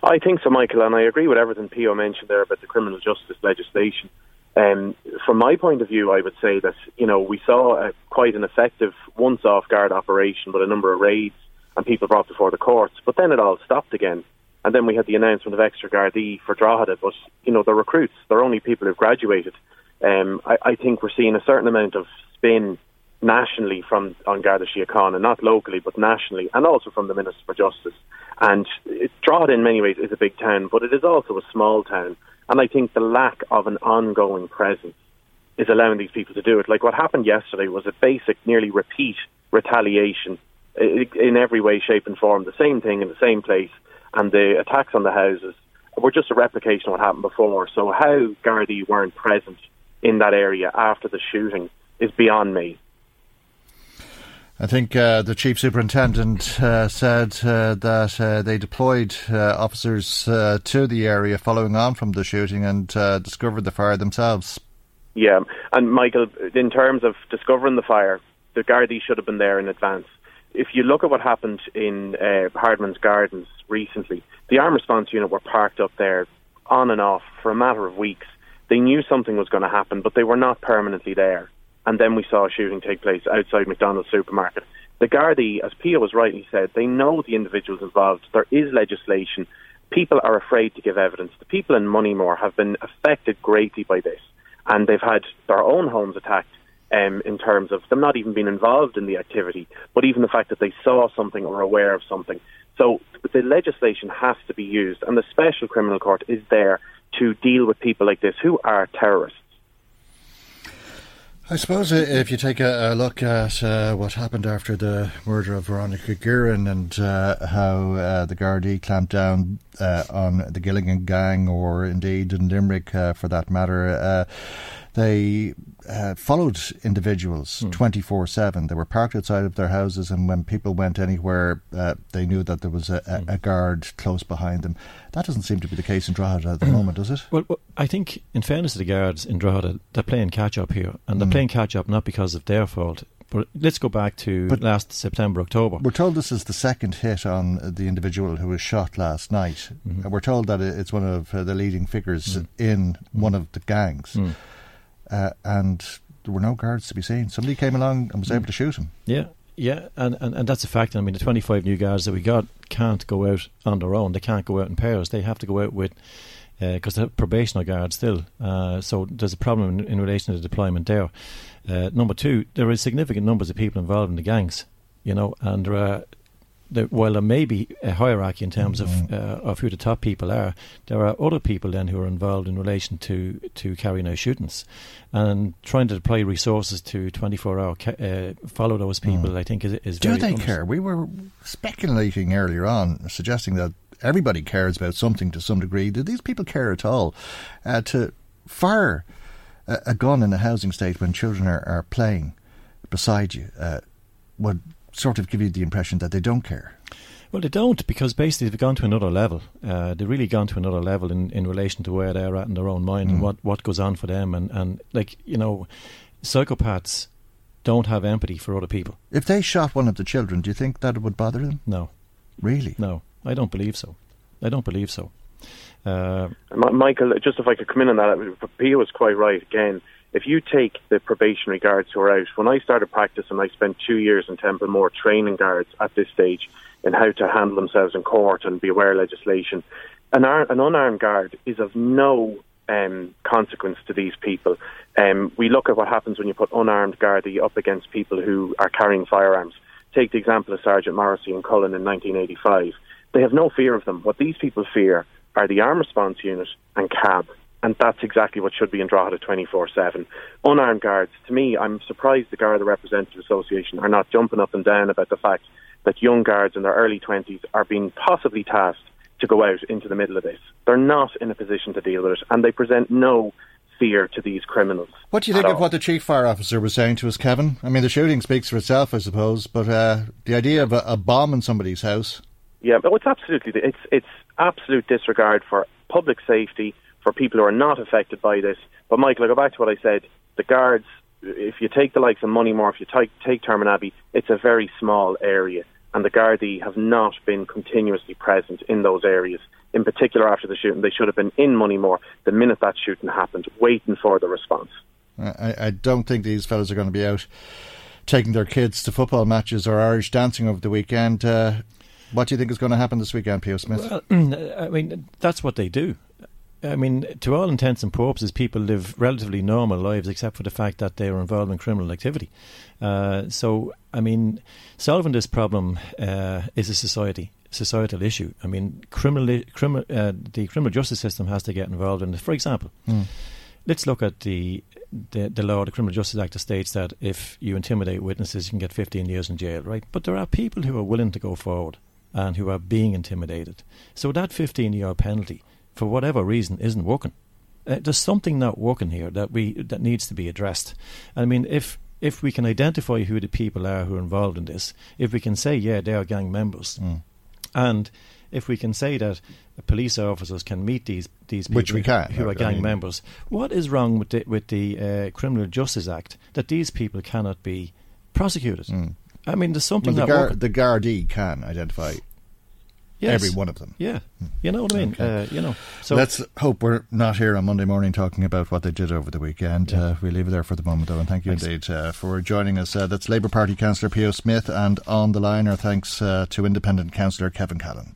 I think so, Michael, and I agree with everything Pio mentioned there about the criminal justice legislation. Um, from my point of view, I would say that you know we saw a, quite an effective once-off guard operation with a number of raids and people brought before the courts, but then it all stopped again. And then we had the announcement of extra Gardaí for Drogheda, but you know the recruits, they're only people who've graduated. Um, I, I think we're seeing a certain amount of spin nationally from An Garda Síochána, not locally but nationally, and also from the Minister for Justice. And it, Drogheda, in many ways, is a big town, but it is also a small town. And I think the lack of an ongoing presence is allowing these people to do it. Like what happened yesterday was a basic, nearly repeat retaliation in every way, shape, and form. The same thing in the same place, and the attacks on the houses were just a replication of what happened before. So how Gardaí weren't present in that area after the shooting is beyond me. I think uh, the chief superintendent uh, said uh, that uh, they deployed uh, officers uh, to the area following on from the shooting and discovered the fire themselves. Yeah, and Michael, in terms of discovering the fire, the Gardaí should have been there in advance. If you look at what happened in Hardman's Gardens recently, the armed response unit were parked up there on and off for a matter of weeks. They knew something was going to happen, but they were not permanently there and then we saw a shooting take place outside McDonald's supermarket. The Gardaí, as Pio was rightly said, they know the individuals involved. There is legislation. People are afraid to give evidence. The people in Moneymore have been affected greatly by this, and they've had their own homes attacked um, in terms of them not even being involved in the activity, but even the fact that they saw something or aware of something. So the legislation has to be used, and the Special Criminal Court is there to deal with people like this who are terrorists. I suppose if you take a, a look at uh, what happened after the murder of Veronica Guerin and uh, how uh, the Gardaí clamped down uh, on the Gilligan gang, or indeed in Limerick uh, for that matter, uh, they uh, followed individuals hmm. 24 7. They were parked outside of their houses, and when people went anywhere, uh, they knew that there was a, a, hmm. a, guard close behind them. That doesn't seem to be the case in Drogheda at the moment, does it? Well, well, I think, in fairness to the guards in Drogheda, they're playing catch up here, and they're mm. playing catch up not because of their fault. But let's go back to but last September, October. We're told this is the second hit on the individual who was shot last night. Mm-hmm. We're told that it's one of uh, the leading figures mm. in one of the gangs. Mm uh, and there were no guards to be seen. Somebody came along and was able to shoot him. Yeah, yeah, and, and, and that's a fact. I mean, the 25 new guards that we got can't go out on their own. They can't go out in pairs. They have to go out with, because uh, they're probational guards still. Uh, so there's a problem in, in, relation to the deployment there. Uh, number two, there is significant numbers of people involved in the gangs, you know, and there are the, while there may be a hierarchy in terms mm-hmm. of uh, of who the top people are, there are other people then who are involved in relation to, to carrying out shootings, and trying to deploy resources to twenty four hour ca- uh, follow those people. Mm. I think is is do they care? We were speculating earlier on, suggesting that everybody cares about something to some degree. Do these people care at all? Uh, to fire a, a, gun in a housing state when children are, are playing beside you uh, would sort of give you the impression that they don't care. Well, they don't because basically they've gone to another level. Uh, they've really gone to another level in, in relation to where they're at in their own mind mm. and what, what goes on for them. And, and, like, you know, psychopaths don't have empathy for other people. If they shot one of the children, do you think that would bother them? No. Really? No, I don't believe so. I don't believe so. Uh, Michael, just if I could come in on that, Pio was quite right again if you take the probationary guards who are out, when I started practicing, I spent two years in Templemore training guards at this stage in how to handle themselves in court and be aware of legislation. An, ar- an unarmed guard is of no um, consequence to these people. Um, we look at what happens when you put unarmed Gardaí up against people who are carrying firearms. Take the example of Sergeant Morrissey and Cullen in 1985. They have no fear of them. What these people fear are the armed response unit and CAB and that's exactly what should be in Drogheda 24 7. Unarmed guards, to me, I'm surprised the Garda Representative Association are not jumping up and down about the fact that young guards in their early 20s are being possibly tasked to go out into the middle of this. They're not in a position to deal with it, and they present no fear to these criminals. What do you think of what the chief fire officer was saying to us, Kevin? I mean, the shooting speaks for itself, I suppose, but uh, the idea of a, a, bomb in somebody's house. Yeah, but it's absolutely it's it's absolute disregard for public safety for people who are not affected by this. But Michael, I go back to what I said. The guards, if you take the likes of Moneymore, if you take take Termanabbey, it's a very small area and the Gardaí have not been continuously present in those areas. In particular, after the shooting, they should have been in Moneymore the minute that shooting happened, waiting for the response. I, I don't think these fellows are going to be out taking their kids to football matches or Irish dancing over the weekend. Uh, what do you think is going to happen this weekend, Pio Smith? Well, I mean, that's what they do. I mean, to all intents and purposes, people live relatively normal lives, except for the fact that they are involved in criminal activity. Uh, so, I mean, solving this problem uh, is a society societal issue. I mean, criminal, criminal, uh, the criminal justice system has to get involved in it. For example, mm. let's look at the, the, the law, the Criminal Justice Act, that states that if you intimidate witnesses, you can get 15 years in jail, right? But there are people who are willing to go forward and who are being intimidated. So that 15 year penalty for whatever reason, isn't working. Uh, there's something not working here that we that needs to be addressed. I mean, if if we can identify who the people are who are involved in this, if we can say, yeah, they are gang members, mm. and if we can say that police officers can meet these these people Which we can, who are gang I mean, members, what is wrong with the with the uh, Criminal Justice Act that these people cannot be prosecuted? Mm. I mean, there's something well, the, gar- the Gardaí can identify Yes. Every one of them. Yeah. You know what I mean? Okay. Uh, you know. So let's hope we're not here on Monday morning talking about what they did over the weekend. Yeah. Uh, we leave it there for the moment, though, and thank you thanks. indeed uh, for joining us. Uh, that's Labour Party Councillor Pio Smith, and on the line, are thanks uh, to Independent Councillor Kevin Callan.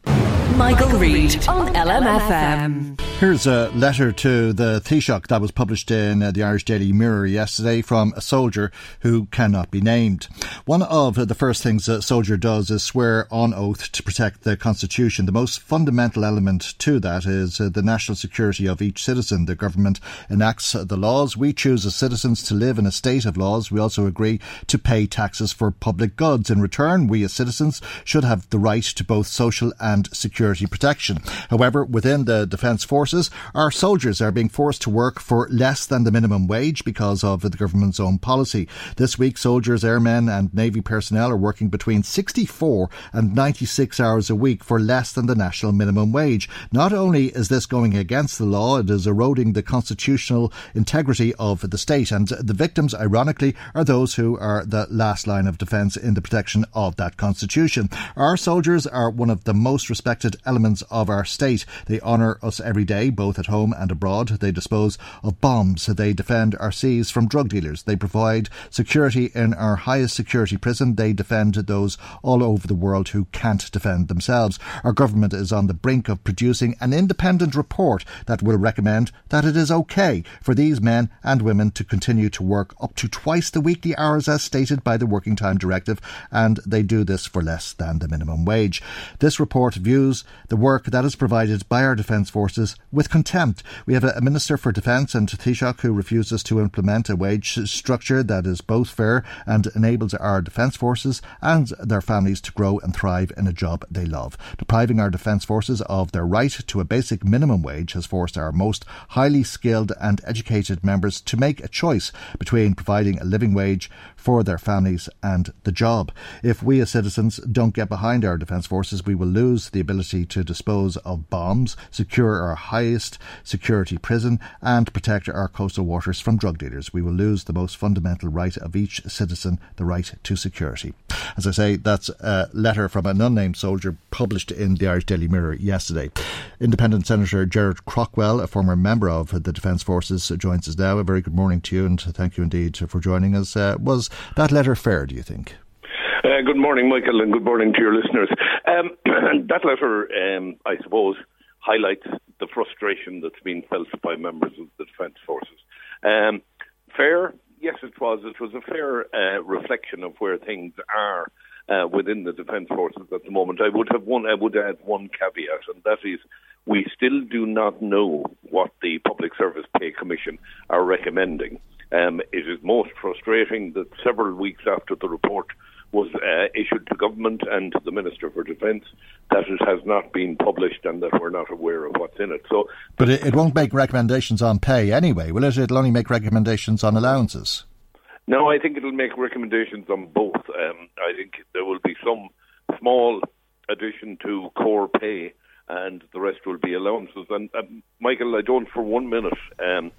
Michael, Reade on LMFM. Here's a letter to the Taoiseach that was published in uh, the Irish Daily Mirror yesterday from a soldier who cannot be named. One of the first things a soldier does is swear on oath to protect the Constitution. The most fundamental element to that is uh, the national security of each citizen. The government enacts the laws. We choose as citizens to live in a state of laws. We also agree to pay taxes for public goods. In return, we as citizens should have the right to both social and security protection. However, within the Defence Forces, our soldiers are being forced to work for less than the minimum wage because of the government's own policy. This week, soldiers, airmen, and Navy personnel are working between 64 and 96 hours a week for less than the national minimum wage. Not only is this going against the law, it is eroding the constitutional integrity of the state, and the victims, ironically, are those who are the last line of defence in the protection of that constitution. Our soldiers are one of the most respected elements of our state. They honour us every day, both at home and abroad. They dispose of bombs. They defend our seas from drug dealers. They provide security in our highest security prison. They defend those all over the world who can't defend themselves. Our government is on the brink of producing an independent report that will recommend that it is okay for these men and women to continue to work up to twice the weekly hours as stated by the Working Time Directive, and they do this for less than the minimum wage. This report views the work that is provided by our defence forces with contempt. We have a, Minister for Defence and Taoiseach who refuses to implement a wage structure that is both fair and enables our defence forces and their families to grow and thrive in a job they love. Depriving our defence forces of their right to a basic minimum wage has forced our most highly skilled and educated members to make a choice between providing a living wage for their families and the job. If we as citizens don't get behind our defence forces, we will lose the ability to dispose of bombs, secure our highest security prison, and protect our coastal waters from drug dealers. We will lose the most fundamental right of each citizen, the right to security. As I say, that's a letter from an unnamed soldier published in the Irish Daily Mirror yesterday. Independent Senator Gerard Craughwell, a former member of the Defence Forces, joins us now. A very good morning to you, and thank you indeed for joining us. Uh, was that letter fair, do you think? Uh, good morning, Michael, and good morning to your listeners. Um, that letter, um, I suppose, highlights the frustration that's been felt by members of the Defence Forces. Um, fair, yes, it was. It was a fair uh, reflection of where things are uh, within the defence forces at the moment. I would have one. I would add one caveat, and that is we still do not know what the Public Service Pay Commission are recommending. Um, it is most frustrating that several weeks after the report was uh, issued to government and to the Minister for Defence that it has not been published and that we're not aware of what's in it. So, but it, it won't make recommendations on pay anyway, will it? It'll only make recommendations on allowances. No, I think it'll make recommendations on both. Um, I think there will be some small addition to core pay, and the rest will be allowances. And um, Michael, I don't for one minute. Um,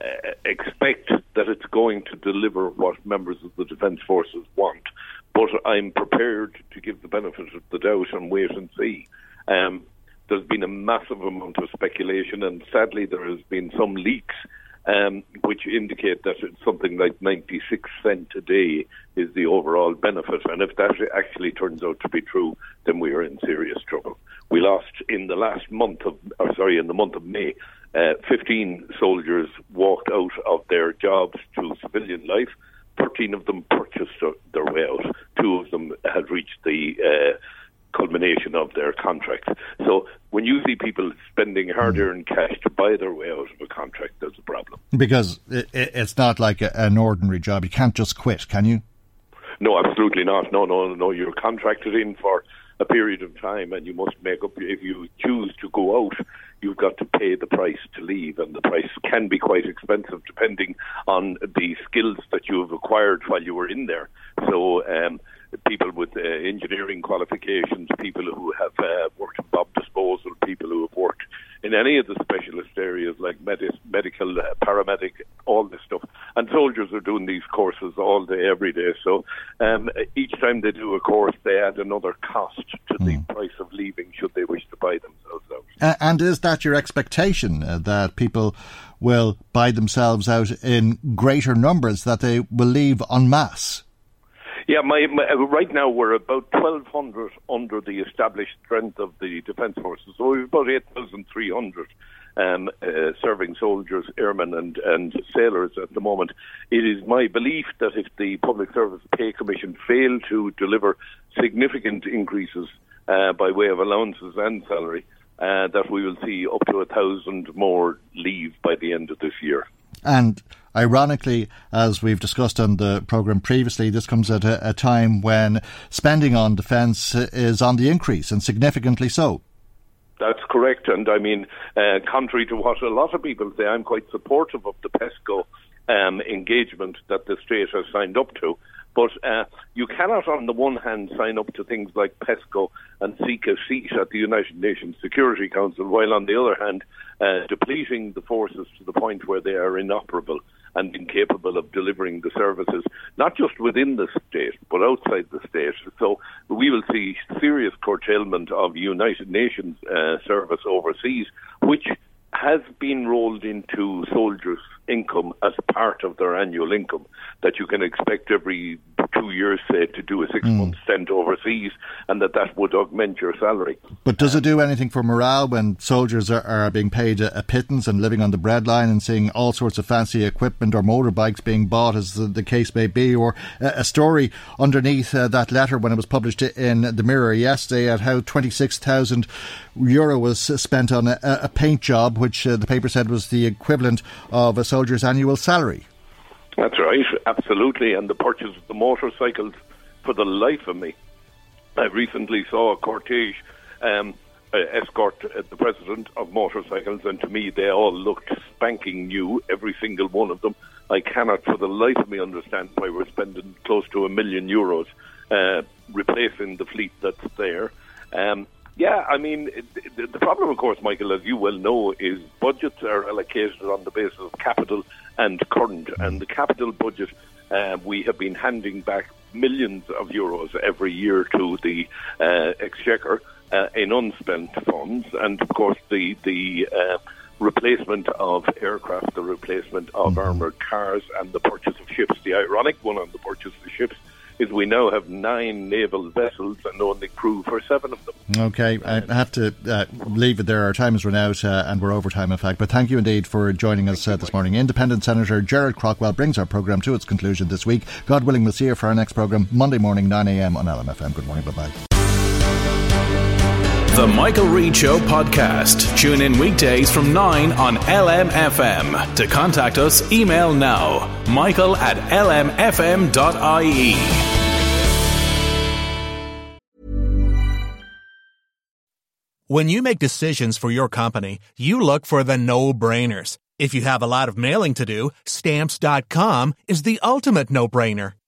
uh, expect that it's going to deliver what members of the Defence Forces want, but I'm prepared to give the benefit of the doubt and wait and see. Um, there's been a massive amount of speculation, and sadly, there has been some leaks um, which indicate that something like 96 cent a day is the overall benefit. And if that actually turns out to be true, then we are in serious trouble. We lost in the last month of, or sorry, in the month of May, uh, 15 soldiers walked out of their jobs to civilian life. 13 of them purchased their way out. Two of them had reached the uh, culmination of their contract. So when you see people spending hard-earned cash to buy their way out of a contract, there's a problem. Because it, it's not like a, an ordinary job. You can't just quit, can you? No, absolutely not. No, no, no. You're contracted in for a period of time, and you must make up. If you choose to go out, you've got to pay the price to leave, and the price can be quite expensive depending on the skills that you have acquired while you were in there. So. Um, people with uh, engineering qualifications, people who have uh, worked in bomb disposal, people who have worked in any of the specialist areas like medis, medical, uh, paramedic, all this stuff. And soldiers are doing these courses all day, every day. So um, each time they do a course, they add another cost to mm. the hmm. price of leaving should they wish to buy themselves out. And is that your expectation uh, that people will buy themselves out in greater numbers, that they will leave en masse? Yeah, my, my, uh, right now we're about 1,200 under the established strength of the Defence Forces. So we've about 8,300 um, uh, serving soldiers, airmen, and, and sailors at the moment. It is my belief that if the Public Service Pay Commission fail to deliver significant increases uh, by way of allowances and salary, uh, that we will see up to a thousand more leave by the end of this year. And Ironically, as we've discussed on the programme previously, this comes at a, a time when spending on defence is on the increase and significantly so. That's correct. And I mean, uh, contrary to what a lot of people say, I'm quite supportive of the PESCO um, engagement that the state has signed up to. But uh, you cannot, on the one hand, sign up to things like PESCO and seek a seat at the United Nations Security Council, while on the other hand, uh, depleting the forces to the point where they are inoperable and incapable of delivering the services, not just within the state, but outside the state. So we will see serious curtailment of United Nations uh, service overseas, which has been rolled into soldiers' income as part of their annual income that you can expect every two years, say, to do a six mm. month stint overseas, and that that would augment your salary. But does it do anything for morale when soldiers are, are being paid a, a, pittance and living on the breadline and seeing all sorts of fancy equipment or motorbikes being bought, as the, the case may be, or a, a story underneath uh, that letter when it was published in the Mirror yesterday at how twenty six thousand euro was spent on a, a paint job, which uh, the paper said was the equivalent of a soldier's annual salary. That's right, absolutely. And the purchase of the motorcycles, for the life of me, I recently saw a cortege um, uh, escort uh, the president of motorcycles, and to me, they all looked spanking new, every single one of them. I cannot, for the life of me, understand why we're spending close to a million euros uh, replacing the fleet that's there. Um, yeah, I mean, the, problem, of course, Michael, as you well know, is budgets are allocated on the basis of capital and current. And the capital budget, uh, we have been handing back millions of euros every year to the uh, exchequer uh, in unspent funds. And of course, the the uh, replacement of aircraft, the replacement of mm-hmm. armoured cars, and the purchase of ships. The ironic one on the purchase of ships is we now have nine naval vessels and only crew for seven of them. Okay, I have to uh, leave it there. Our time is run out uh, and we're over time, in fact. But thank you indeed for joining us uh, this morning. Independent Senator Gerald Craughwell brings our programme to its conclusion this week. God willing, we'll see you for our next programme Monday morning, 9am on LMFM. Good morning, bye bye. The Michael Reade Show podcast. Tune in weekdays from 9 on LMFM. To contact us, email now michael at lmfm.ie. When you make decisions for your company, you look for the no brainers. If you have a lot of mailing to do, stamps.com is the ultimate no brainer.